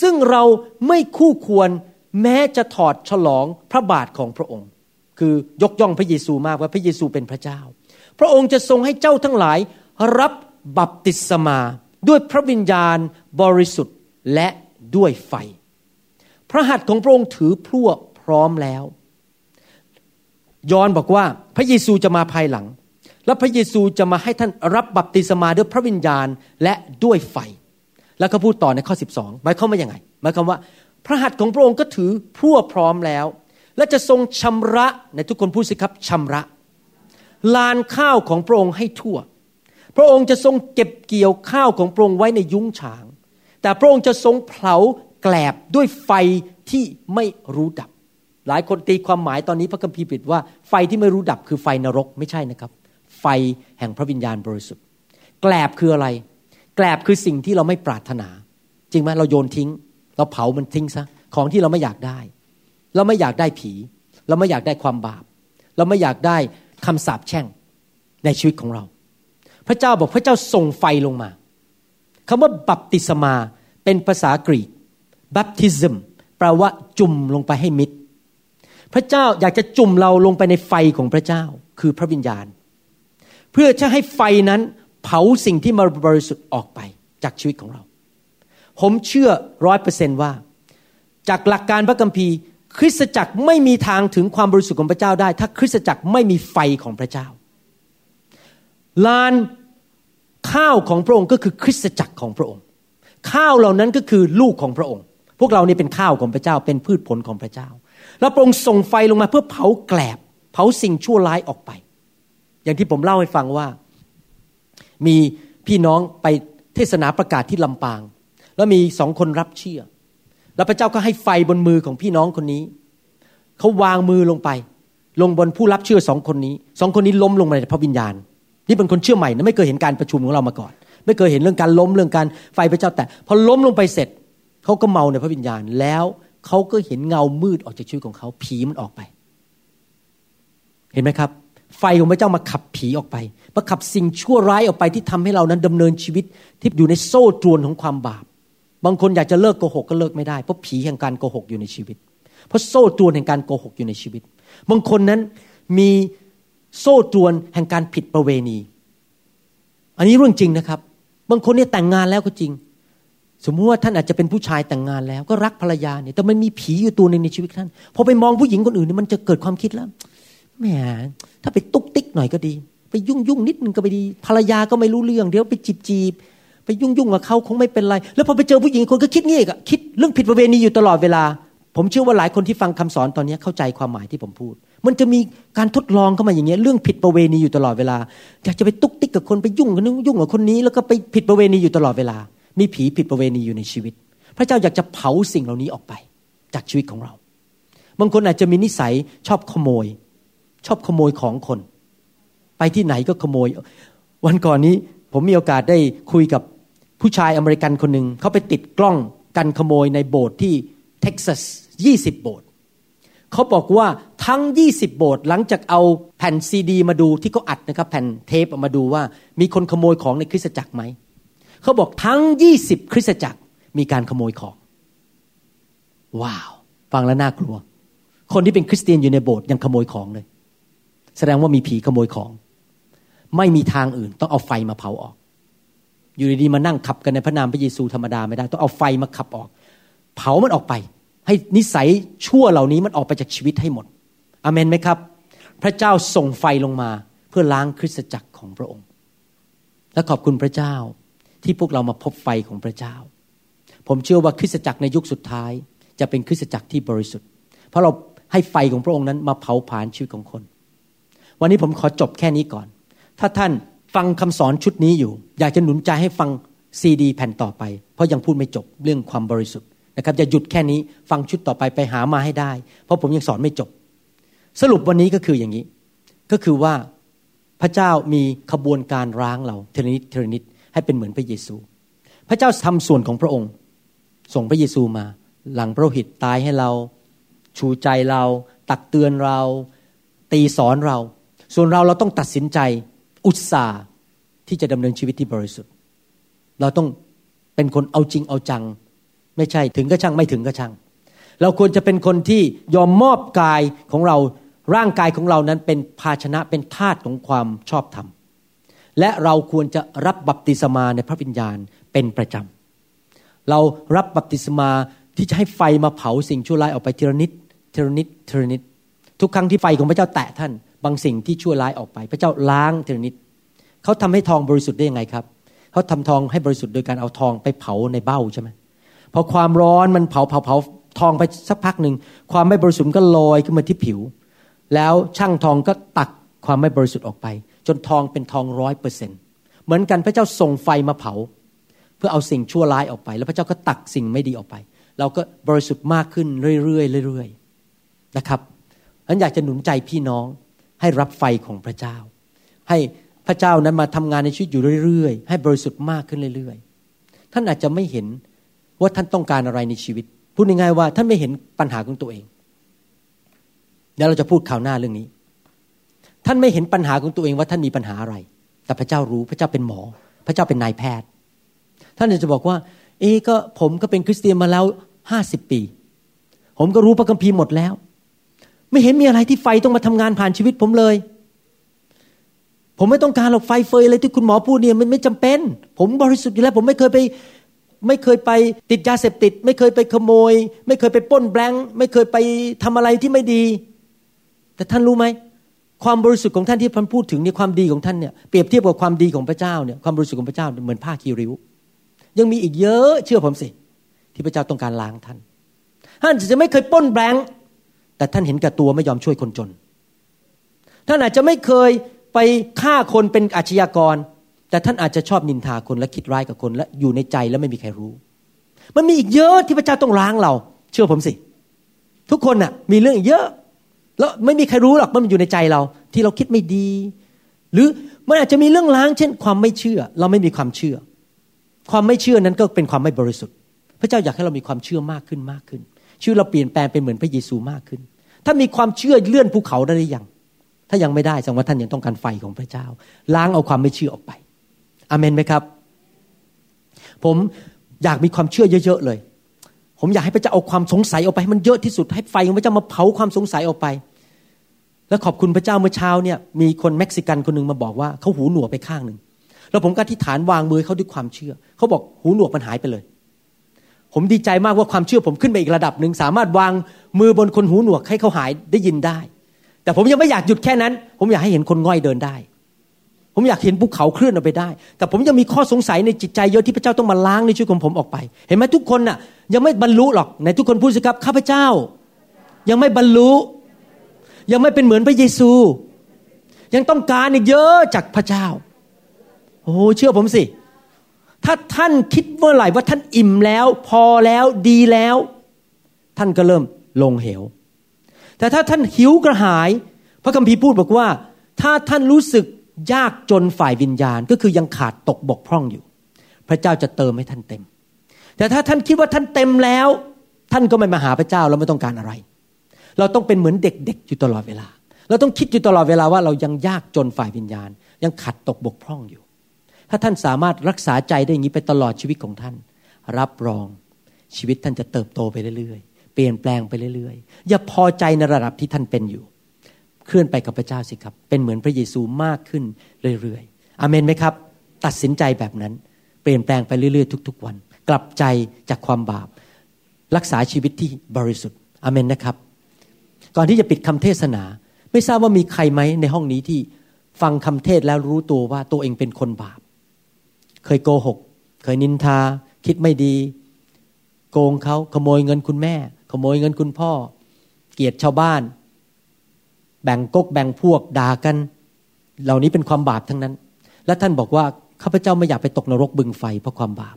ซึ่งเราไม่คู่ควรแม้จะถอดฉลองพระบาทของพระองค์ คือยกย่องพระเยซูมากว่าพระเยซูเป็นพระเจ้า พระองค์จะทรงให้เจ้าทั้งหลายรับบัพติศมาด้วยพระวิญญาณบริสุทธิ์และด้วยไฟ พระหัตถ์ของพระองค์ถือพลั่วพร้อมแล้ว ยอนบอกว่าพระเยซูจะมาภายหลัง และพระเยซูจะมาให้ท่านรับบัพติศมาด้วยพระวิญญาณและด้วยไฟ แล้วก็พูดต่อในข้อ 12 หมายความว่ายังไงหมายความว่า พระหัตถ์ของพระองค์ก็ถือพั่วพร้อมแล้ว และจะทรงชำระในทุกคนพูดสิครับชำระ ลานข้าวของพระองค์ให้ทั่ว พระองค์จะทรงเก็บเกี่ยวข้าวของพระองค์ไว้ในยุ้งฉาง แต่พระองค์จะทรงเผาแกลบด้วยไฟที่ไม่รู้ดับ หลายคนตีความหมายตอนนี้พระคัมภีร์ปิดว่าไฟที่ไม่รู้ดับคือไฟนรกไม่ใช่นะครับ ไฟแห่งพระวิญญาณบริสุทธิ์ แกลบคืออะไร แกลบคือสิ่งที่เราไม่ปรารถนา จริงไหมเราโยนทิ้ง เราเผามันทิ้งซะของที่เราไม่อยากได้ เราไม่อยากได้ผี เราไม่อยากได้ความบาป เราไม่อยากได้คำสาปแช่งในชีวิตของเรา พระเจ้าบอกพระเจ้าส่งไฟลงมาคำว่าบัพติศมาเป็นภาษากรีก baptism แปลว่าจุ่มลงไปให้มิด พระเจ้าอยากจะจุ่มเราลงไปในไฟของพระเจ้าคือพระวิญญาณ เพื่อจะให้ไฟนั้นเผาสิ่งที่มาบริสุทธิ์ออกไปจากชีวิตของเรา ผมเชื่อร้อยเปอร์เซนว่า จากหลักการพระคัมภีร์ คริสตจักรไม่มีทางถึงความบริสุทธิ์ของพระเจ้าได้ ถ้าคริสตจักรไม่มีไฟของพระเจ้า ลานข้าวของพระองค์ก็คือคริสตจักรของพระองค์ ข้าวเหล่านั้นก็คือลูกของพระองค์ พวกเรานี่เป็นข้าวของพระเจ้าเป็นพืชผลของพระเจ้า แล้วพระองค์ส่งไฟลงมาเพื่อเผาแกลบ เผาสิ่งชั่วร้ายออกไป อย่างที่ผมเล่าให้ฟังว่า มีพี่น้องไปเทศนาประกาศที่ลำปาง แล้วมีสองคนรับเชื่อ แล้วพระเจ้าก็ให้ไฟบนมือของพี่น้องคนนี้ เขาวางมือลงไป ลงบนผู้รับเชื่อสองคนนี้ สองคนนี้ล้มลงมาในพระวิญญาณ นี่เป็นคนเชื่อใหม่นะไม่เคยเห็นการประชุมของเรามาก่อน ไม่เคยเห็นเรื่องการล้มเรื่องการไฟพระเจ้าแต่พอล้มลงไปเสร็จเขาก็เมาในพระวิญญาณแล้ว เขาก็เห็นเงามืดออกจากชีวิตของเขา ผีมันออกไป เห็นไหมครับ ไฟของพระเจ้ามาขับผีออกไปมาขับสิ่งชั่วร้ายออกไปที่ทำให้เรานั้นดำเนินชีวิตที่อยู่ในโซ่ตรวนของความบาป บางคนอยากจะเลิกโกหกก็เลิกไม่ได้เพราะผีแห่งการโกหกอยู่ในชีวิต เพราะโซ่ตรวนแห่งการโกหกอยู่ในชีวิต บางคนนั้นมีโซ่ตรวนแห่งการผิดประเวณี อันนี้เรื่องจริงนะครับ บางคนเนี่ยแต่งงานแล้วก็จริง สมมติว่าท่านอาจจะเป็นผู้ชายแต่งงานแล้ว ก็รักภรรยาเนี่ยแต่มันมีผีอยู่ตัวหนึ่งในชีวิตท่านพอไปมองผู้หญิงคนอื่นเนี่ยมันจะเกิดความคิดแล้วแหมถ้าไปตุกติ๊กหน่อยก็ดี ไปยุ่งยุ่งนิดนึงก็ไปดี ภรรยาก็ไม่รู้เรื่อง เดี๋ยวไปจีบจีบไปยุ่งยุ่งกับเขาคงไม่เป็นไร แล้วพอไปเจอผู้หญิงคนก็คิดงี้ก็คิดเรื่องผิดประเวณีอยู่ตลอดเวลา ผมเชื่อว่าหลายคนที่ฟังคำสอนตอนนี้เข้าใจความหมายที่ผมพูด มันจะมีการทดลองเข้ามาอย่างเงี้ยเรื่องผิดประเวณีอยู่ตลอดเวลาอยากจะไปตุกติ๊กกับคนไปยุ่งกับนึงยุ่งกับคนนี้แล้วก็ไปผิดประเวณีอยู่ตลอดเวลา มีผีผิดประเวณีอยู่ในชีวิต พระเจ้าอยากจะเผาสิ่งเหล่านี้ออกไป จากชีวิตของเรา บางคนอาจจะมีนิสัยชอบขโมย ชอบขโมยของคน ไปที่ไหนก็ขโมย วันก่อนนี้ผมมีโอกาสได้คุยกับผู้ชายอเมริกันคนหนึ่งเขาไปติดกล้องกันขโมยในโบสถ์ที่เท็กซัส20 โบสถ์เขาบอกว่าทั้ง 20 โบสถ์หลังจากเอาแผ่นซีดี มาดูที่เขาอัดนะครับแผ่นเทปมาดูว่ามีคนขโมยของในคริสตจักรไหม เขาบอกทั้ง 20 คริสตจักรมีการขโมยของ ว้าว ฟังแล้วน่ากลัว คนที่เป็นคริสเตียนอยู่ในโบสถ์ยังขโมยของเลย แสดงว่ามีผีขโมยของ ไม่มีทางอื่นต้องเอาไฟมาเผาออก อยู่ดีๆมานั่งขับกันในพระนามพระเยซูธรรมดาไม่ได้ ต้องเอาไฟมาขับออก เผามันออกไป ให้นิสัยชั่วเหล่านี้มันออกไปจากชีวิตให้หมดอเมนไหมครับ พระเจ้าส่งไฟลงมาเพื่อล้างคริสตจักรของพระองค์ และขอบคุณพระเจ้า ที่พวกเรามาพบไฟของพระเจ้า ผมเชื่อว่าคริสตจักรในยุคสุดท้าย จะเป็นคริสตจักรที่บริสุทธิ์ เพราะเราให้ไฟของพระองค์นั้นมาเผาผลาญชีวิตของคน วันนี้ผมขอจบแค่นี้ก่อน ถ้าท่านฟังคำสอนชุดนี้อยู่ อยากจะหนุนใจให้ฟังซีดี แผ่นต่อไป เพราะยังพูดไม่จบเรื่องความบริสุทธิ์นะครับอย่าหยุดแค่นี้ฟังชุดต่อไปไปหามาให้ได้ เพราะผมยังสอนไม่จบ สรุปวันนี้ก็คืออย่างนี้ ก็คือว่าพระเจ้ามีขบวนการร้างเราเทนิดเทนิด ให้เป็นเหมือนพระเยซู พระเจ้าทำส่วนของพระองค์ ส่งพระเยซูมา หลังพระหิตตายให้เรา ชูใจเรา ตักเตือนเรา ตีสอนเรา ส่วนเราเราต้องตัดสินใจ อุตส่าห์ที่จะดำเนินชีวิตที่บริสุทธิ์ เราต้องเป็นคนเอาจริงเอาจัง ไม่ใช่ถึงก็ช่างไม่ถึงก็ช่าง เราควรจะเป็นคนที่ยอมมอบกายของเราร่างกายของเรานั้นเป็นภาชนะเป็นธาตุของความชอบธรรม และเราควรจะรับบัพติศมาในพระวิญญาณเป็นประจำ เรารับบัพติศมาที่จะให้ไฟมาเผาสิ่งชั่วร้ายออกไปทีละนิดทีละนิดทีละนิด ทุกครั้งที่ไฟของพระเจ้าแตะท่าน บางสิ่งที่ชั่วร้ายออกไป พระเจ้าล้างทีละนิด เขาทำให้ทองบริสุทธิ์ได้ยังไงครับ เขาทำทองให้บริสุทธิ์โดยการเอาทองไปเผาในเบ้าใช่ไหมพอความร้อนมันเผาเผาเผาทองไปสักพักหนึ่งความไม่บริสุทธิ์ก็ลอยขึ้นมาที่ผิว แล้วช่างทองก็ตักความไม่บริสุทธิ์ออกไป จนทองเป็นทองร้อยเปอร์เซ็นเหมือนกันพระเจ้าส่งไฟมาเผา เพื่อเอาสิ่งชั่วร้ายออกไป แล้วพระเจ้าก็ตักสิ่งไม่ดีออกไป เราก็บริสุทธิ์มากขึ้นเรื่อยๆเรื่อยๆนะครับฉันอยากจะหนุนใจพี่น้องให้รับไฟของพระเจ้า ให้พระเจ้านั้นมาทำงานในชีวิตอยู่เรื่อยๆ ให้บริสุทธิ์มากขึ้นเรื่อยๆ ท่านอาจจะไม่เห็นว่าท่านต้องการอะไรในชีวิต พูดง่ายๆว่าท่านไม่เห็นปัญหาของตัวเองเดี๋ยวเราจะพูดข่าวหน้าเรื่องนี้ ท่านไม่เห็นปัญหาของตัวเองว่าท่านมีปัญหาอะไร แต่พระเจ้ารู้พระเจ้าเป็นหมอ พระเจ้าเป็นนายแพทย์ ท่านอาจจะบอกว่า เอ๊ก็ผมก็เป็นคริสเตียนมาแล้วห้าสิบปี ผมก็รู้พระคัมภีร์หมดแล้ว ไม่เห็นมีอะไรที่ไฟต้องมาทำงานผ่านชีวิตผมเลย ผมไม่ต้องการหรอกไฟเฟยอะไรที่คุณหมอพูดเนี่ยมันไม่จำเป็น ผมบริสุทธิ์อยู่แล้ว ผมไม่เคยไปไม่เคยไปติดยาเสพติด ไม่เคยไปขโมย ไม่เคยไปป้นแบงค์ไม่เคยไปทำอะไรที่ไม่ดี แต่ท่านรู้ไหม ความบริสุทธิ์ของท่านที่พันพูดถึงเนี่ความดีของท่านเนี่ยเปรียบเทียบกับความดีของพระเจ้าเนี่ยความบริสุทธิ์ของพระเจ้าเหมือนผ้าคีริ้ว ยังมีอีกเยอะเชื่อผมสิ ที่พระเจ้าต้องการล้างท่าน ท่านจะไม่เคยป้นแบงค์แต่ท่านเห็นกับตัวไม่ยอมช่วยคนจน ท่านอาจจะไม่เคยไปฆ่าคนเป็นอาชญากร แต่ท่านอาจจะชอบนินทาคนและคิดร้ายกับคนและอยู่ในใจแล้วไม่มีใครรู้ มันมีอีกเยอะที่พระเจ้าต้องล้างเรา เชื่อผมสิ ทุกคนน่ะมีเรื่องอีกเยอะ แล้วไม่มีใครรู้หรอกมันอยู่ในใจเรา ที่เราคิดไม่ดี หรือมันอาจจะมีเรื่องล้างเช่น ความไม่เชื่อ เราไม่มีความเชื่อ ความไม่เชื่อนั้นก็เป็นความไม่บริสุทธิ์ พระเจ้าอยากให้เรามีความเชื่อมากขึ้นมากขึ้นชีวิตเราเปลี่ยนแปลงเป็นเหมือนพระเยซูมากขึ้น ถ้ามีความเชื่อเลื่อนภูเขาได้หรือยัง ถ้ายังไม่ได้แสดงว่าท่านยังต้องการไฟของพระเจ้า ล้างเอาความไม่เชื่อออกไปอเมนไหมครับ ผมอยากมีความเชื่อเยอะ ๆ เลย ผมอยากให้พระเจ้าเอาความสงสัยออกไปให้มันเยอะที่สุดให้ไฟของพระเจ้ามาเผาความสงสัยออกไป แล้วขอบคุณพระเจ้าเมื่อเช้าเนี่ยมีคนเม็กซิกันคนหนึ่งมาบอกว่าเขาหูหนวกไปข้างหนึ่งแล้วผมก็ที่ฐานวางมือเขาด้วยความเชื่อเขาบอกหูหนวกมันหายไปเลย ผมดีใจมากว่าความเชื่อผมขึ้นไปอีกระดับหนึ่งสามารถวางมือบนคนหูหนวกให้เขาหายได้ยินได้ แต่ผมยังไม่อยากหยุดแค่นั้น ผมอยากให้เห็นคนง่อยเดินได้ ผมอยากเห็นภูเขาเคลื่อนออกไปได้ แต่ผมยังมีข้อสงสัยในจิตใจเยอะที่พระเจ้าต้องมาล้างในชีวิตของผมออกไป เห็นไหมทุกคนน่ะ ยังไม่บรรลุหรอกในทุกคนพูดสิครับข้าพเจ้า ยังไม่บรรลุ ยังไม่เป็นเหมือนพระเยซู ยังต้องการอีกเยอะจากพระเจ้า โอ้เชื่อผมสิ ถ้าท่านคิดเมื่อไหร่ว่าท่านอิ่มแล้ว พอแล้วดีแล้ว ท่านก็เริ่มลงเหว แต่ถ้าท่านหิวกระหาย พระคัมภีร์พูดบอกว่า ถ้าท่านรู้สึก ยากจนฝ่ายวิญญาณก็คือยังขาดตกบกพร่องอยู่ พระเจ้าจะเติมให้ท่านเต็ม แต่ถ้าท่านคิดว่าท่านเต็มแล้ว ท่านก็ไม่มาหาพระเจ้าเราไม่ต้องการอะไร เราต้องเป็นเหมือนเด็กๆอยู่ตลอดเวลา เราต้องคิดอยู่ตลอดเวลาว่าเรายังยากจนฝ่ายวิญญาณ ยังขัดตกบกพร่องอยู่ ถ้าท่านสามารถรักษาใจได้อย่างนี้ไปตลอดชีวิตของท่าน รับรองชีวิตท่านจะเติบโตไปเรื่อยๆ เปลี่ยนแปลงไปเรื่อยๆ อย่าพอใจในระดับที่ท่านเป็นอยู่ เคลื่อนไปกับพระเจ้าสิครับ เป็นเหมือนพระเยซูมากขึ้นเรื่อยๆอเมนไหมครับ ตัดสินใจแบบนั้น เปลี่ยนแปลงไปเรื่อยๆ ทุก ๆ วัน กลับใจจากความบาป รักษาชีวิตที่บริสุทธิ์อเมนนะครับ ก่อนที่จะปิดคำเทศนา ไม่ทราบว่ามีใครไหมในห้องนี้ที่ฟังคำเทศแล้วรู้ตัวว่าตัวเองเป็นคนบาป เคยโกหก เคยนินทา คิดไม่ดี โกงเขาขโมยเงินคุณแม่ ขโมยเงินคุณพ่อ เกลียดชาวบ้าน แบ่งกกแบ่งพวกด่ากัน เหล่านี้เป็นความบาปทั้งนั้น และท่านบอกว่าข้าพเจ้าไม่อยากไปตกนรกบึงไฟเพราะความบาป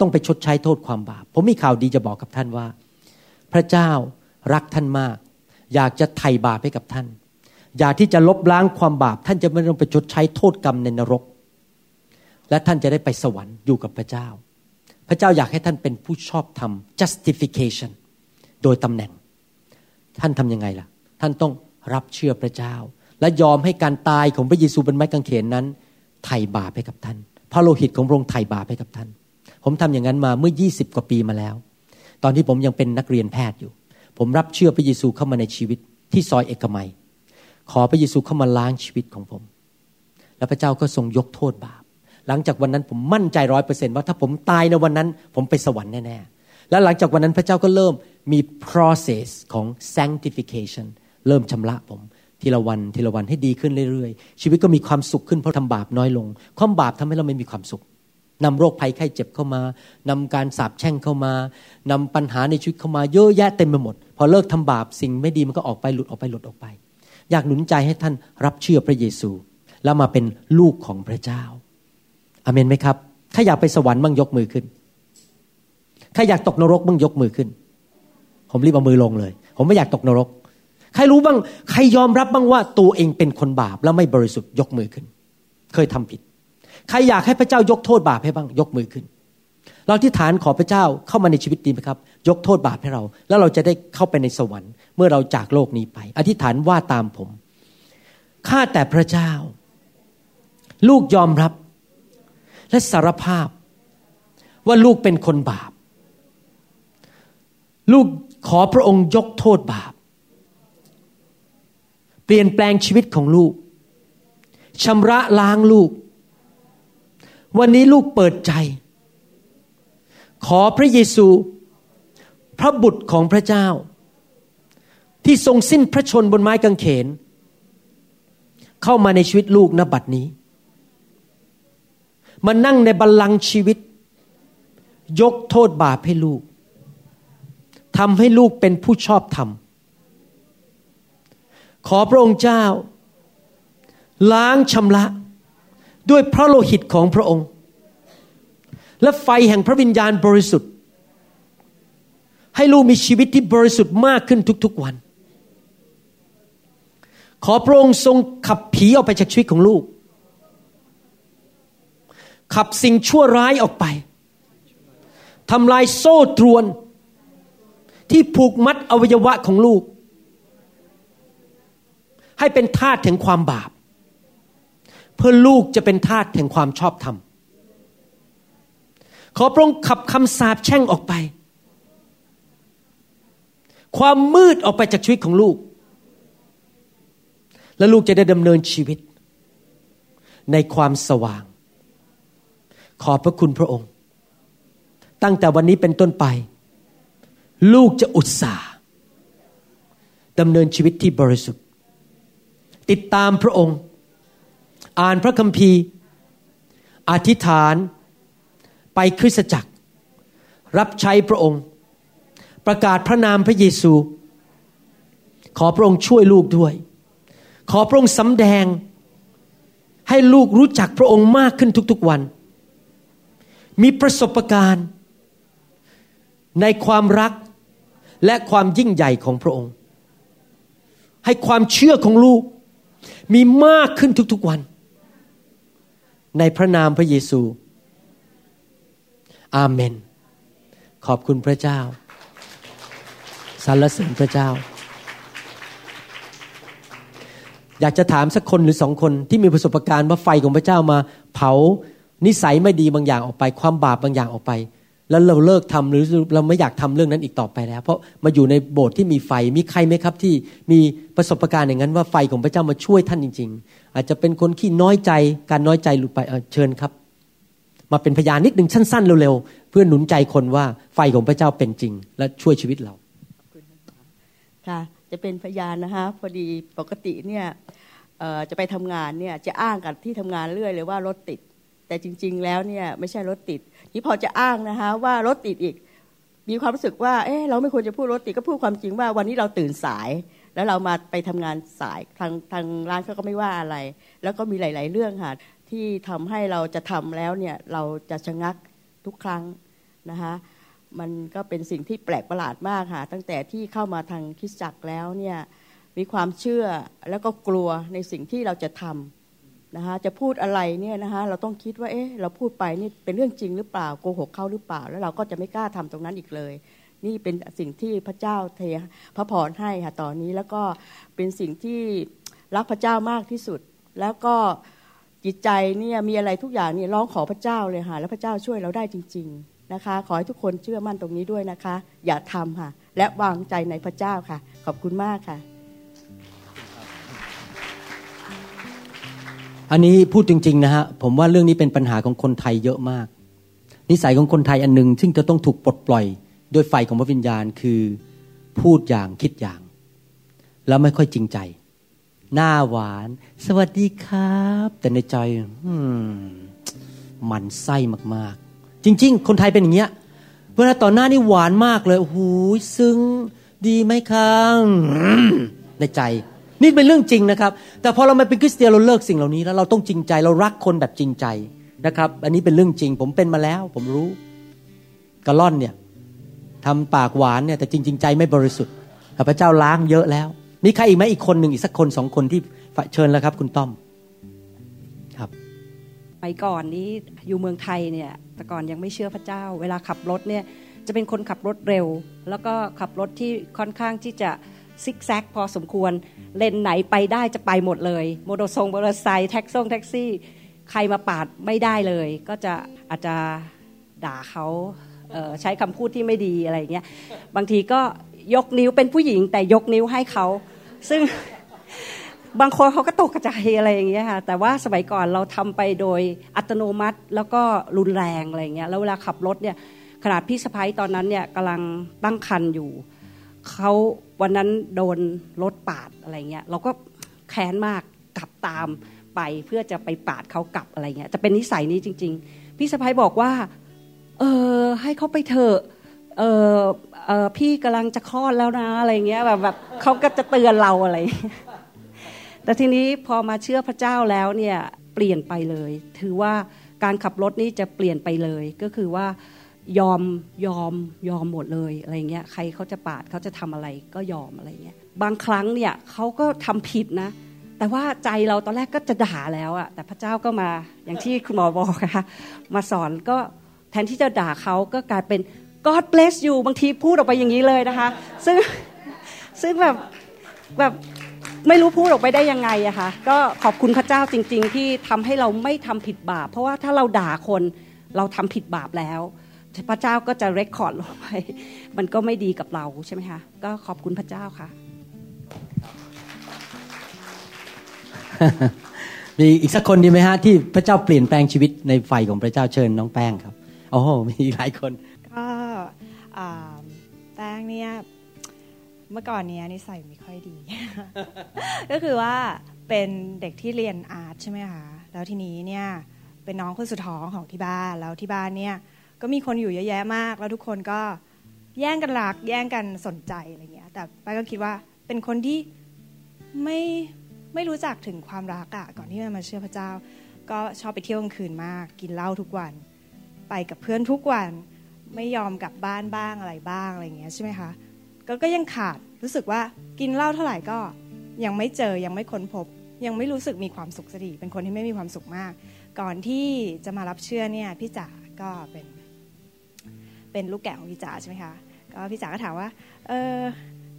ต้องไปชดใช้โทษความบาป ผมมีข่าวดีจะบอกกับท่านว่า พระเจ้ารักท่านมาก อยากจะไถ่บาปให้กับท่าน อยากที่จะลบล้างความบาป ท่านจะไม่ต้องไปชดใช้โทษกรรมในนรก และท่านจะได้ไปสวรรค์อยู่กับพระเจ้า พระเจ้าอยากให้ท่านเป็นผู้ชอบธรรม justification โดยตำแหน่ง ท่านทำยังไงล่ะ ท่านต้อง รับเชื่อพระเจ้า และยอมให้การตายของพระเยซูบนไม้กางเขนนั้นไถ่บาปให้กับท่าน พระโลหิตของพระองค์ไถ่บาปให้กับท่าน ผมทำอย่างนั้นมาเมื่อ 20 กว่าปีมาแล้ว ตอนที่ผมยังเป็นนักเรียนแพทย์อยู่ ผมรับเชื่อพระเยซูเข้ามาในชีวิตที่ซอยเอกมัย ขอพระเยซูเข้ามาล้างชีวิตของผม แล้วพระเจ้าก็ทรงยกโทษบาป หลังจากวันนั้นผมมั่นใจร้อยเปอร์เซนว่าถ้าผมตายในวันนั้น ผมไปสวรรค์แน่ๆ แล้วหลังจากวันนั้นพระเจ้าก็เริ่มมี process ของ sanctification เริ่มชำระผม ทีละวันทีละวันให้ดีขึ้นเรื่อยๆ ชีวิตก็มีความสุขขึ้นเพราะทำบาปน้อยลง ความบาปทำให้เราไม่มีความสุขนำโรคภัยไข้เจ็บเข้ามานำการสาปแช่งเข้ามานำปัญหาในชีวิตเข้ามาเยอะแยะเต็มไปหมด พอเลิกทำบาปสิ่งไม่ดีมันก็ออกไปหลุดออกไปหลุดออกไป อยากหนุนใจให้ท่านรับเชื่อพระเยซู แล้วมาเป็นลูกของพระเจ้าอเมนไหมครับถ้าอยากไปสวรรค์บ้างยกมือขึ้น ถ้าอยากตกนรกบ้างยกมือขึ้น ผมรีบเอามือลงเลย ผมไม่อยากตกนรก ใครรู้บ้าง ใครยอมรับบ้างว่าตัวเองเป็นคนบาปแล้วไม่บริสุทธิ์ยกมือขึ้น เคยทำผิด ใครอยากให้พระเจ้ายกโทษบาปให้บ้าง ยกมือขึ้น เราที่ฐานขอพระเจ้าเข้ามาในชีวิตดีไหมครับ ยกโทษบาปให้เรา แล้วเราจะได้เข้าไปในสวรรค์เมื่อเราจากโลกนี้ไป อธิษฐานว่าตามผมข้าแต่พระเจ้า ลูกยอมรับ และสารภาพ ว่าลูกเป็นคนบาป ลูกขอพระองค์ยกโทษบาป เปลี่ยนแปลงชีวิตของลูกชำระล้างลูก วันนี้ลูกเปิดใจ ขอพระเยซู พระบุตรของพระเจ้า ที่ทรงสิ้นพระชนบนไม้กางเขน เข้ามาในชีวิตลูกนบัดนี้ มานั่งในบัลลังก์ชีวิต ยกโทษบาปให้ลูกทำให้ลูกเป็นผู้ชอบธรรม ขอพระองค์เจ้า ล้างชำระด้วยพระโลหิตของพระองค์ และไฟแห่งพระวิญญาณบริสุทธิ์ ให้ลูกมีชีวิตที่บริสุทธิ์มากขึ้นทุกๆวัน ขอพระองค์ทรงขับผีออกไปจากชีวิตของลูก ขับสิ่งชั่วร้ายออกไปทำลายโซ่ตรวนที่ผูกมัดอวัยวะของลูก ให้เป็นทาสแห่งความบาป เพื่อลูกจะเป็นทาสแห่งความชอบธรรม ขอพระองค์ขับคำสาปแช่งออกไป ความมืดออกไปจากชีวิตของลูก และลูกจะได้ดำเนินชีวิต ในความสว่าง ขอบพระคุณพระองค์ ตั้งแต่วันนี้เป็นต้นไป ลูกจะอุตส่าห์ดำเนินชีวิตที่บริสุทธิ์ ติดตามพระองค์ อ่านพระคัมภีร์ อธิษฐาน ไปคริสตจักร รับใช้พระองค์ ประกาศพระนามพระเยซู ขอพระองค์ช่วยลูกด้วย ขอพระองค์สำแดง ให้ลูกรู้จักพระองค์มากขึ้นทุกๆวัน มีประสบการณ์ในความรักและความยิ่งใหญ่ของพระองค์ ให้ความเชื่อของลูก มีมากขึ้นทุกๆวัน ในพระนามพระเยซู อาเมน ขอบคุณพระเจ้าสรรเสริญพระเจ้า อยากจะถามสักคนหรือสองคนที่มีประสบการณ์ว่าไฟของพระเจ้ามา เผานิสัยไม่ดีบางอย่างออกไป ความบาปบางอย่างออกไป แล้วเราเลิกทำหรือเราไม่อยากทำเรื่องนั้นอีกต่อไปแล้ว เพราะมาอยู่ในโบสถ์ที่มีไฟมีใครไหมครับที่มีประสบการณ์อย่างนั้นว่าไฟของพระเจ้ามาช่วยท่านจริง ๆ อาจจะเป็นคนขี้น้อยใจการน้อยใจหลุดไปเชิญครับ มาเป็นพยานนิดหนึ่งสั้นๆเร็วๆเพื่อหนุนใจคนว่าไฟของพระเจ้าเป็นจริง และช่วยชีวิตเราค่ะจะเป็นพยานนะคะพอดีปกติเนี่ยจะไปทำงานเนี่ยจะอ้างกับที่ทำงานเรื่อยเลยว่ารถติด แต่จริง ๆ แล้วเนี่ยไม่ใช่รถติด ที่พอจะอ้างนะคะว่ารถติดอีก มีความรู้สึกว่าเออเราไม่ควรจะพูดรถติดก็พูดความจริงว่าวันนี้เราตื่นสาย แล้วเรามาไปทำงานสายทางทางร้านเขาก็ไม่ว่าอะไร แล้วก็มีหลาย ๆ เรื่องค่ะที่ทำให้เราจะทำแล้วเนี่ยเราจะชะงักทุกครั้งนะคะมันก็เป็นสิ่งที่แปลกประหลาดมากค่ะตั้งแต่ที่เข้ามาทางคริสจักรแล้วเนี่ยมีความเชื่อแล้วก็กลัวในสิ่งที่เราจะทำ นะคะจะพูดอะไรเนี่ยนะคะเราต้องคิดว่าเอ๊ะเราพูดไปนี่เป็นเรื่องจริงหรือเปล่าโกหกเขาหรือเปล่า แล้วเราก็จะไม่กล้าทำตรงนั้นอีกเลย นี่เป็นสิ่งที่พระเจ้าเทพระพรให้ค่ะตอนนี้แล้วก็เป็นสิ่งที่รักพระเจ้ามากที่สุด แล้วก็จิตใจเนี่ยมีอะไรทุกอย่างเนี่ยร้องขอพระเจ้าเลยค่ะแล้วพระเจ้าช่วยเราได้จริง ๆนะคะ ขอให้ทุกคนเชื่อมั่นตรงนี้ด้วยนะคะ อย่าทำค่ะ และวางใจในพระเจ้าค่ะ ขอบคุณมากค่ะ อันนี้พูดจริง ๆ นะฮะผมว่าเรื่องนี้เป็นปัญหาของคนไทยเยอะมาก นิสัยของคนไทยอันหนึ่งซึ่งจะต้องถูกปลดปล่อยด้วยไฟของพระวิญญาณคือพูดอย่างคิดอย่าง แล้วไม่ค่อยจริงใจ หน้าหวาน สวัสดีครับ แต่ในใจมันไส้มากๆ จริง ๆ คนไทยเป็นอย่างเงี้ยเวลาต่อหน้านี่หวานมากเลยโอ้โหซึ้งดีไหมครับในใจ นี่เป็นเรื่องจริงนะครับ แต่พอเรามาเป็นคริสเตียนเราเลิกสิ่งเหล่านี้แล้วเราต้องจริงใจเรารักคนแบบจริงใจนะครับ อันนี้เป็นเรื่องจริง ผมเป็นมาแล้ว ผมรู้กระล่อนเนี่ยทำปากหวานเนี่ยแต่จริง ๆ ใจไม่บริสุทธิ์พระเจ้าล้างเยอะแล้ว มีใครอีกไหมอีกคนหนึ่งอีกสักคนสองคนที่เชิญแล้วครับ คุณต้อมครับไปก่อนนี้อยู่เมืองไทยเนี่ยแต่ก่อนยังไม่เชื่อพระเจ้า เวลาขับรถเนี่ยจะเป็นคนขับรถเร็ว แล้วก็ขับรถที่ค่อนข้างที่จะ ซิกแซกพอสมควร เลนไหนไปได้จะไปหมดเลย โมอเตทรงมอเตอร์ไซค์แท็กซี่แท็กซี่ ใครมาปาดไม่ได้เลย ก็จะอาจจะด่าเขาใช้คำพูดที่ไม่ดีอะไรเงี้ยบางทีก็ยกนิ้วเป็นผู้หญิง แต่ยกนิ้วให้เขาซึ่งบางคนเขาก็ตกกระจายอะไรอย่างเงี้ยค่ะแต่ว่าสมัยก่อนเราทำไปโดยอัตโนมัติแล้วก็รุนแรงอะไรเงี้ยแล้วเวลาขับรถเนี่ยขนาดพี่สะพ้ายตอนนั้นเนี่ยกำลังตั้งคันอยู่ เขาวันนั้นโดนรถปาดอะไรเงี้ยเราก็แค้นมากกลับตามไปเพื่อจะไปปาดเขากลับอะไรเงี้ยจะเป็นนิสัยนี้จริง ๆ พี่สะพ้ายบอกว่าเออให้เขาไปเถอะเออเออพี่กำลังจะคลอดแล้วนะอะไรเงี้ยแบบแบบเขาก็จะเตือนเราอะไร แต่ทีนี้พอมาเชื่อพระเจ้าแล้วเนี่ยเปลี่ยนไปเลย ถือว่าการขับรถนี้จะเปลี่ยนไปเลยก็คือว่า ยอมยอมยอมหมดเลยอะไรเงี้ยใครเขาจะปาดเขาจะทำอะไรก็ยอมอะไรเงี้ยบางครั้งเนี่ยเขาก็ทำผิดนะ แต่ว่าใจเราตอนแรกก็จะด่าแล้วอะแต่พระเจ้าก็มาอย่างที่คุณหมอบอกนะคะมาสอนก็แทนที่จะด่าเขาก็กลายเป็น God bless you บางทีพูดออกไปอย่างนี้เลยนะคะ ซึ่งซึ่งแบบแบบไม่รู้พูดออกไปได้ยังไงอะคะก็ขอบคุณพระเจ้าจริง ๆ ที่ทำให้เราไม่ทำผิดบาป เพราะว่าถ้าเราด่าคนเราทำผิดบาปแล้ว พระเจ้าก็จะเรคคอร์ดลงไป มันก็ไม่ดีกับเราใช่ไหมคะ ก็ขอบคุณพระเจ้าค่ะ มีอีกสักคนดีไหมฮะ ที่พระเจ้าเปลี่ยนแปลงชีวิตในไฟของพระเจ้าเชิญน้องแป้งครับ โอ้โห มีหลายคน ก็อ่าแป้งเนี่ยเมื่อก่อนเนี้ยนิสัยไม่ค่อยดี ก็คือว่าเป็นเด็กที่เรียนอาร์ตใช่ไหมคะ แล้วทีนี้เนี่ยเป็นน้องคนสุดท้องของที่บ้าน แล้วที่บ้านเนี่ย ก็มีคนอยู่เยอะแยะมาก แล้วทุกคนก็แย่งกันรัก แย่งกันสนใจอะไรเงี้ย แต่ป้งก็คิดว่าเป็นคนที่ไม่ไม่รู้จักถึงความรักอะก่อนที่จะมาเชื่อพระเจ้า ก็ชอบไปเที่ยวกลางคืนมาก กินเหล้าทุกวัน ไปกับเพื่อนทุกวัน ไม่ยอมกลับบ้านบ้างอะไรบ้างอะไรเงี้ยใช่ไหมคะก็ก็ยังขาดรู้สึกว่ากินเหล้าเท่าไหร่ก็ยังไม่เจอยังไม่ค้นพบ ยังไม่รู้สึกมีความสุขสดีเป็นคนที่ไม่มีความสุขมาก ก่อนที่จะมารับเชื่อเนี่ยพี่จ๋าก็เป็น เป็นลูกแกะของพี่จ๋าใช่ไหมคะก็พี่จ๋าก็ถามว่า เออ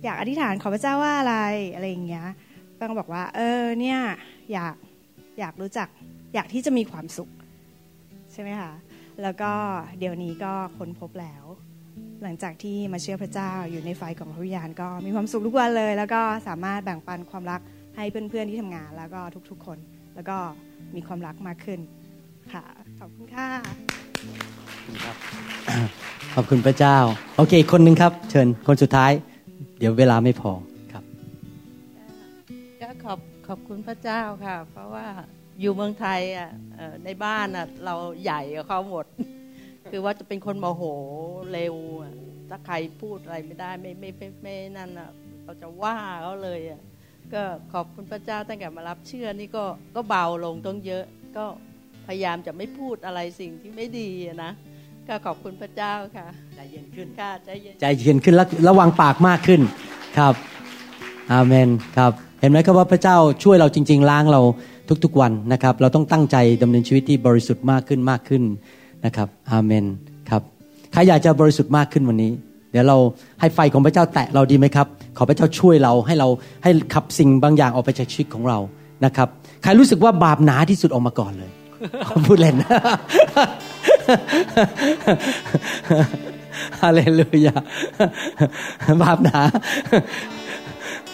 อยากอธิษฐานขอพระเจ้าว่าอะไรอะไรอย่างเงี้ยป้งก็บอกว่า เออเนี่ยอยากอยากรู้จักอยากที่จะมีความสุข ใช่ไหมคะแล้วก็เดี๋ยวนี้ก็ค้นพบแล้ว หลังจากที่มาเชื่อพระเจ้าอยู่ในไฟของพระวิญญาณก็มีความสุขทุกวันเลย แล้วก็สามารถแบ่งปันความรักให้เพื่อนๆที่ทำงาน แล้วก็ทุกๆคน แล้วก็มีความรักมากขึ้นค่ะขอบคุณค่ะขอบคุณ ขอบคุณพระเจ้า โอเคอีกคนหนึ่งครับ เชิญคนสุดท้าย เดี๋ยวเวลาไม่พอครับก็ขอบขอบคุณพระเจ้าค่ะ เพราะว่าอยู่เมืองไทยอะในบ้านอะเราใหญ่กว่าเขาหมด คือว่าจะเป็นคนโมโหเร็วอะถ้าใครพูดอะไรไม่ได้ไม่ไม่ไม่ไม่นั่นอะเราจะว่าเขาเลยอะก็ขอบคุณพระเจ้าตั้งแต่มารับเชื่อนี่ก็ก็เบาลงต้องเยอะ ก็พยายามจะไม่พูดอะไรสิ่งที่ไม่ดีนะ ก็ขอบคุณพระเจ้าค่ะ ใจเย็นขึ้นค่ะใจเย็นใจเย็นขึ้นและระวังปากมากขึ้นครับอาเมนครับ เห็นไหมครับว่าพระเจ้าช่วยเราจริง ๆ ล้างเราทุกๆวันนะครับ เราต้องตั้งใจดำเนินชีวิตที่บริสุทธิ์มากขึ้นมากขึ้นนะครับอาเมนครับใครอยากจะบริสุทธิ์มากขึ้นวันนี้ เดี๋ยวเราให้ไฟของพระเจ้าแตะเราดีไหมครับ ขอพระเจ้าช่วยเราให้เราให้ขับสิ่งบางอย่างออกไปจากชีวิตของเรานะครับใครรู้สึกว่าบาปหนาที่สุดออกมาก่อนเลย พูดเล่นฮาเลลูยาบาปหนา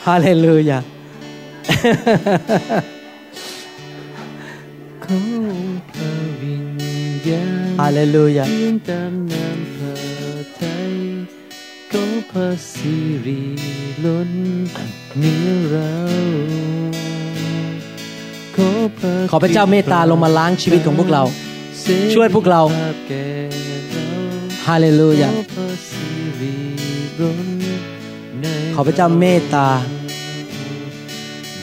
ฮาเลลูยาฮาเลลูยาตามน้ำพระทัยก็พระสิริล้นเนือเรา ขอพระขอพระเจ้าเมตตาลงมาล้างชีวิตของพวกเราเสรีช่วยพวกเราภพแก่เราฮาเลลูยาขอพระสิริล้นในขอพระเจ้าเมตตา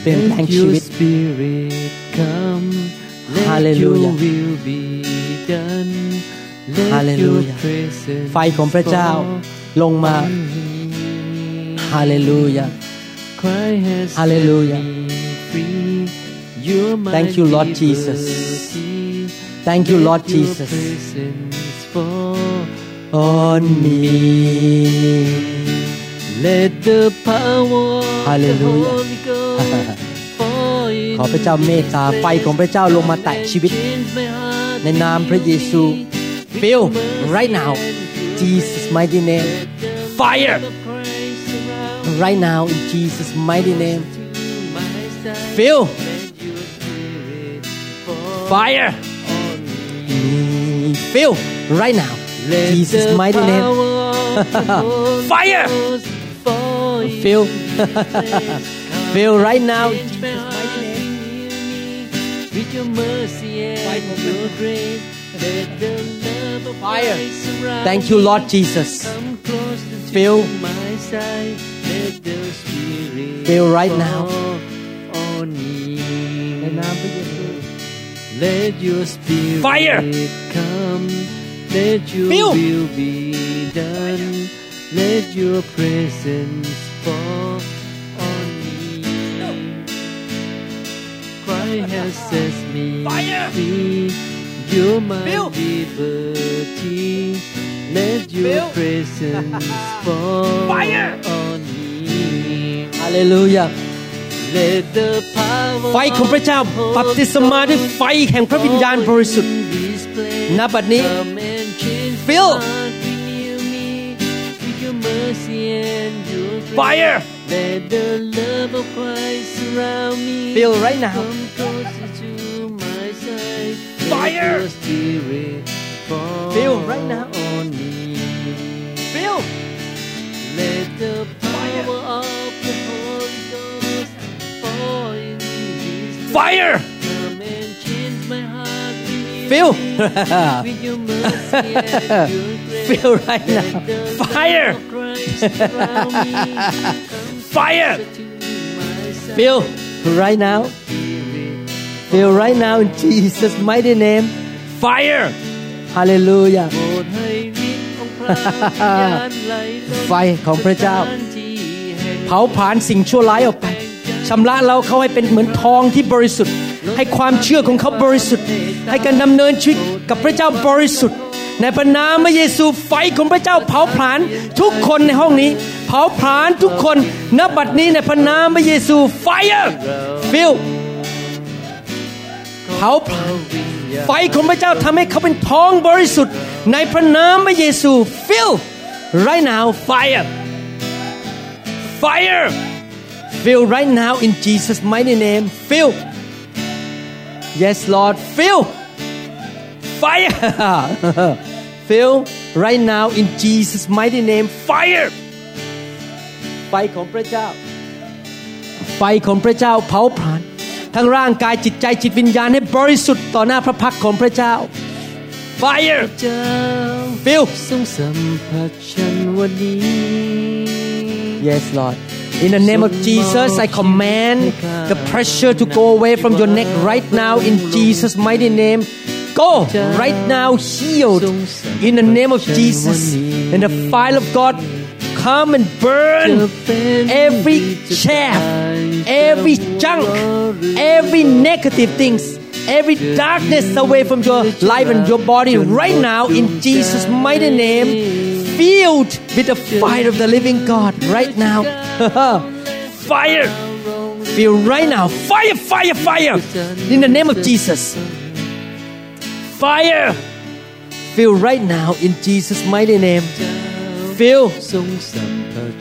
เปลี่ยนแปลงชีวิต Let your spirit come Let Hallelujah. your will be done Let Hallelujah. your presence ไฟของพระเจ้าลงมา fall on me. ฮาเลลูยา Christ has Hallelujah. set me free. You're my Thank you, Lord Jesus. liberty. Thank you Let Lord your Jesus presence fall on me Let the power of the Hallelujah. Holy Ghost fall in ขอพระเจ้าเมตตาไฟของพระเจ้าลงมาแตะชีวิต Change my heart ในนามพระเยซู Feel right now Jesus mighty name fire right now in Jesus mighty name Feel fire. Feel right now. Jesus mighty name. Fire! Feel Feel right now. Jesus mighty name. with your mercy and your grace let the love of Fire. Thank you Lord Jesus. Come closer to Feel. my side. Let the spirit Feel right now. fall on me. ใน Let your spirit Fire. come Let your Bill. will be done. Let your presence fall on me. Christ has set me Fire. free. You're my Bill. liberty. Let your Bill. presence fall Fire. on me. ฮ ไฟของพระเจ้าบัพติศมาด้วยไฟแห่งพระวิญญาณบริสุทธิ์ณบัดนี้ Fill. Fire. Let the love of Christ surround me. Fill right now. Come closer to my side. Let Fire. your spirit fall Fill right now. on me. Fill. Your grace. Fill right now. Fire. fire feel right now. Fill right now in Jesus mighty name. Fire. Hallelujah. ไฟของพระเจ้า เผาผลาญสิ่งชั่วร้ายออกไป ชำระเราเขาให้เป็นเหมือนทองที่บริสุทธิ์ ให้ความเชื่อของเขาบริสุทธิ์ ให้การดำเนินชีวิตกับพระเจ้าบริสุทธิ์ ในพระนามพระเยซูไฟของพระเจ้าเผาผลาญทุกคนในห้องนี้ เผาผลาญทุกคนณบัดนี้ในพระนามพระเยซูไฟฟิลเผาผลาญไฟของพระเจ้าทำให้เขาเป็นทองบริสุทธิ์ ในพระนามพระเยซู fill right now fire fire fill right now in Jesus mighty name fill yes Lord fill fire fill right now in Jesus mighty name fire ไฟของพระเจ้า ไฟของพระเจ้าเผาผลาญทั้งร่างกายจิตใจจิตวิญญาณให้บริสุทธิ์ต่อหน้าพระพักของพระเจ้า Fire เจ้า Fill ทรงสัมผัสฉันวันนี้ Yes Lord In the name of Jesus I command the pressure to go away from your neck right now in Jesus mighty name. Go right now healed in the name of Jesus. And the fire of God come and burn every chaff every junk every negative things every darkness away from your life and your body right now in Jesus mighty name filled with the fire of the living God right now. fire! Feel right now. Fire, fire, fire! In the name of Jesus. Fire! Feel right now in Jesus' mighty name. Feel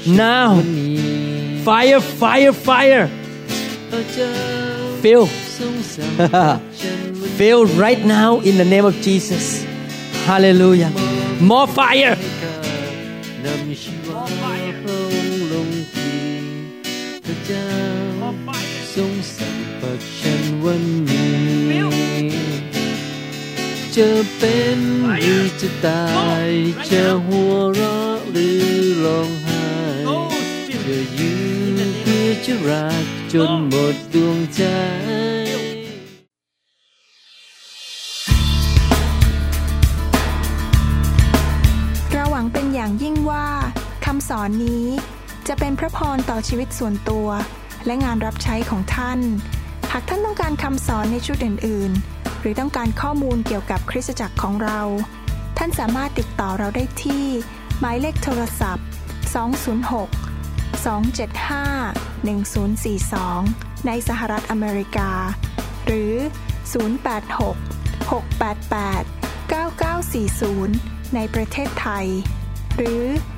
now. Fire, fire, fire. Feel. Feel right now in the name of Jesus. Hallelujah. More fire. นำชีวาพระองลงทีพระเจ้าทรงสัมผัสฉันวันนี้จะเป็นหรือจะตายจะหัวเราะหรือร้องไห้จะยืนเพื่อจะรักจนหมดดวงใจ สอนนี้ จะเป็นพระพรต่อชีวิตส่วนตัว และงานรับใช้ของท่าน หากท่านต้องการคำสอนในชุดอื่น ๆ หรือต้องการข้อมูลเกี่ยวกับคริสตจักรของเรา ท่านสามารถติดต่อเราได้ที่ หมายเลขโทรศัพท์ 206 275 1042 ในสหรัฐอเมริกา หรือ 086 688 9940 ในประเทศไทย หรือ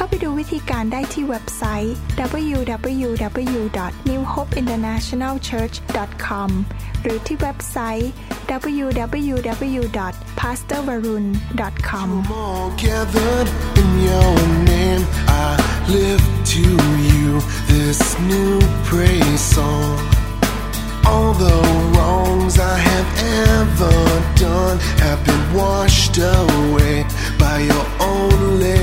เข้าไปดูวิธีการได้ที่เว็บไซต์ www.newhopeinternationalchurch.com หรือที่เว็บไซต์ www.pastorvarun.com All the wrongs I have ever done have been washed away by your only.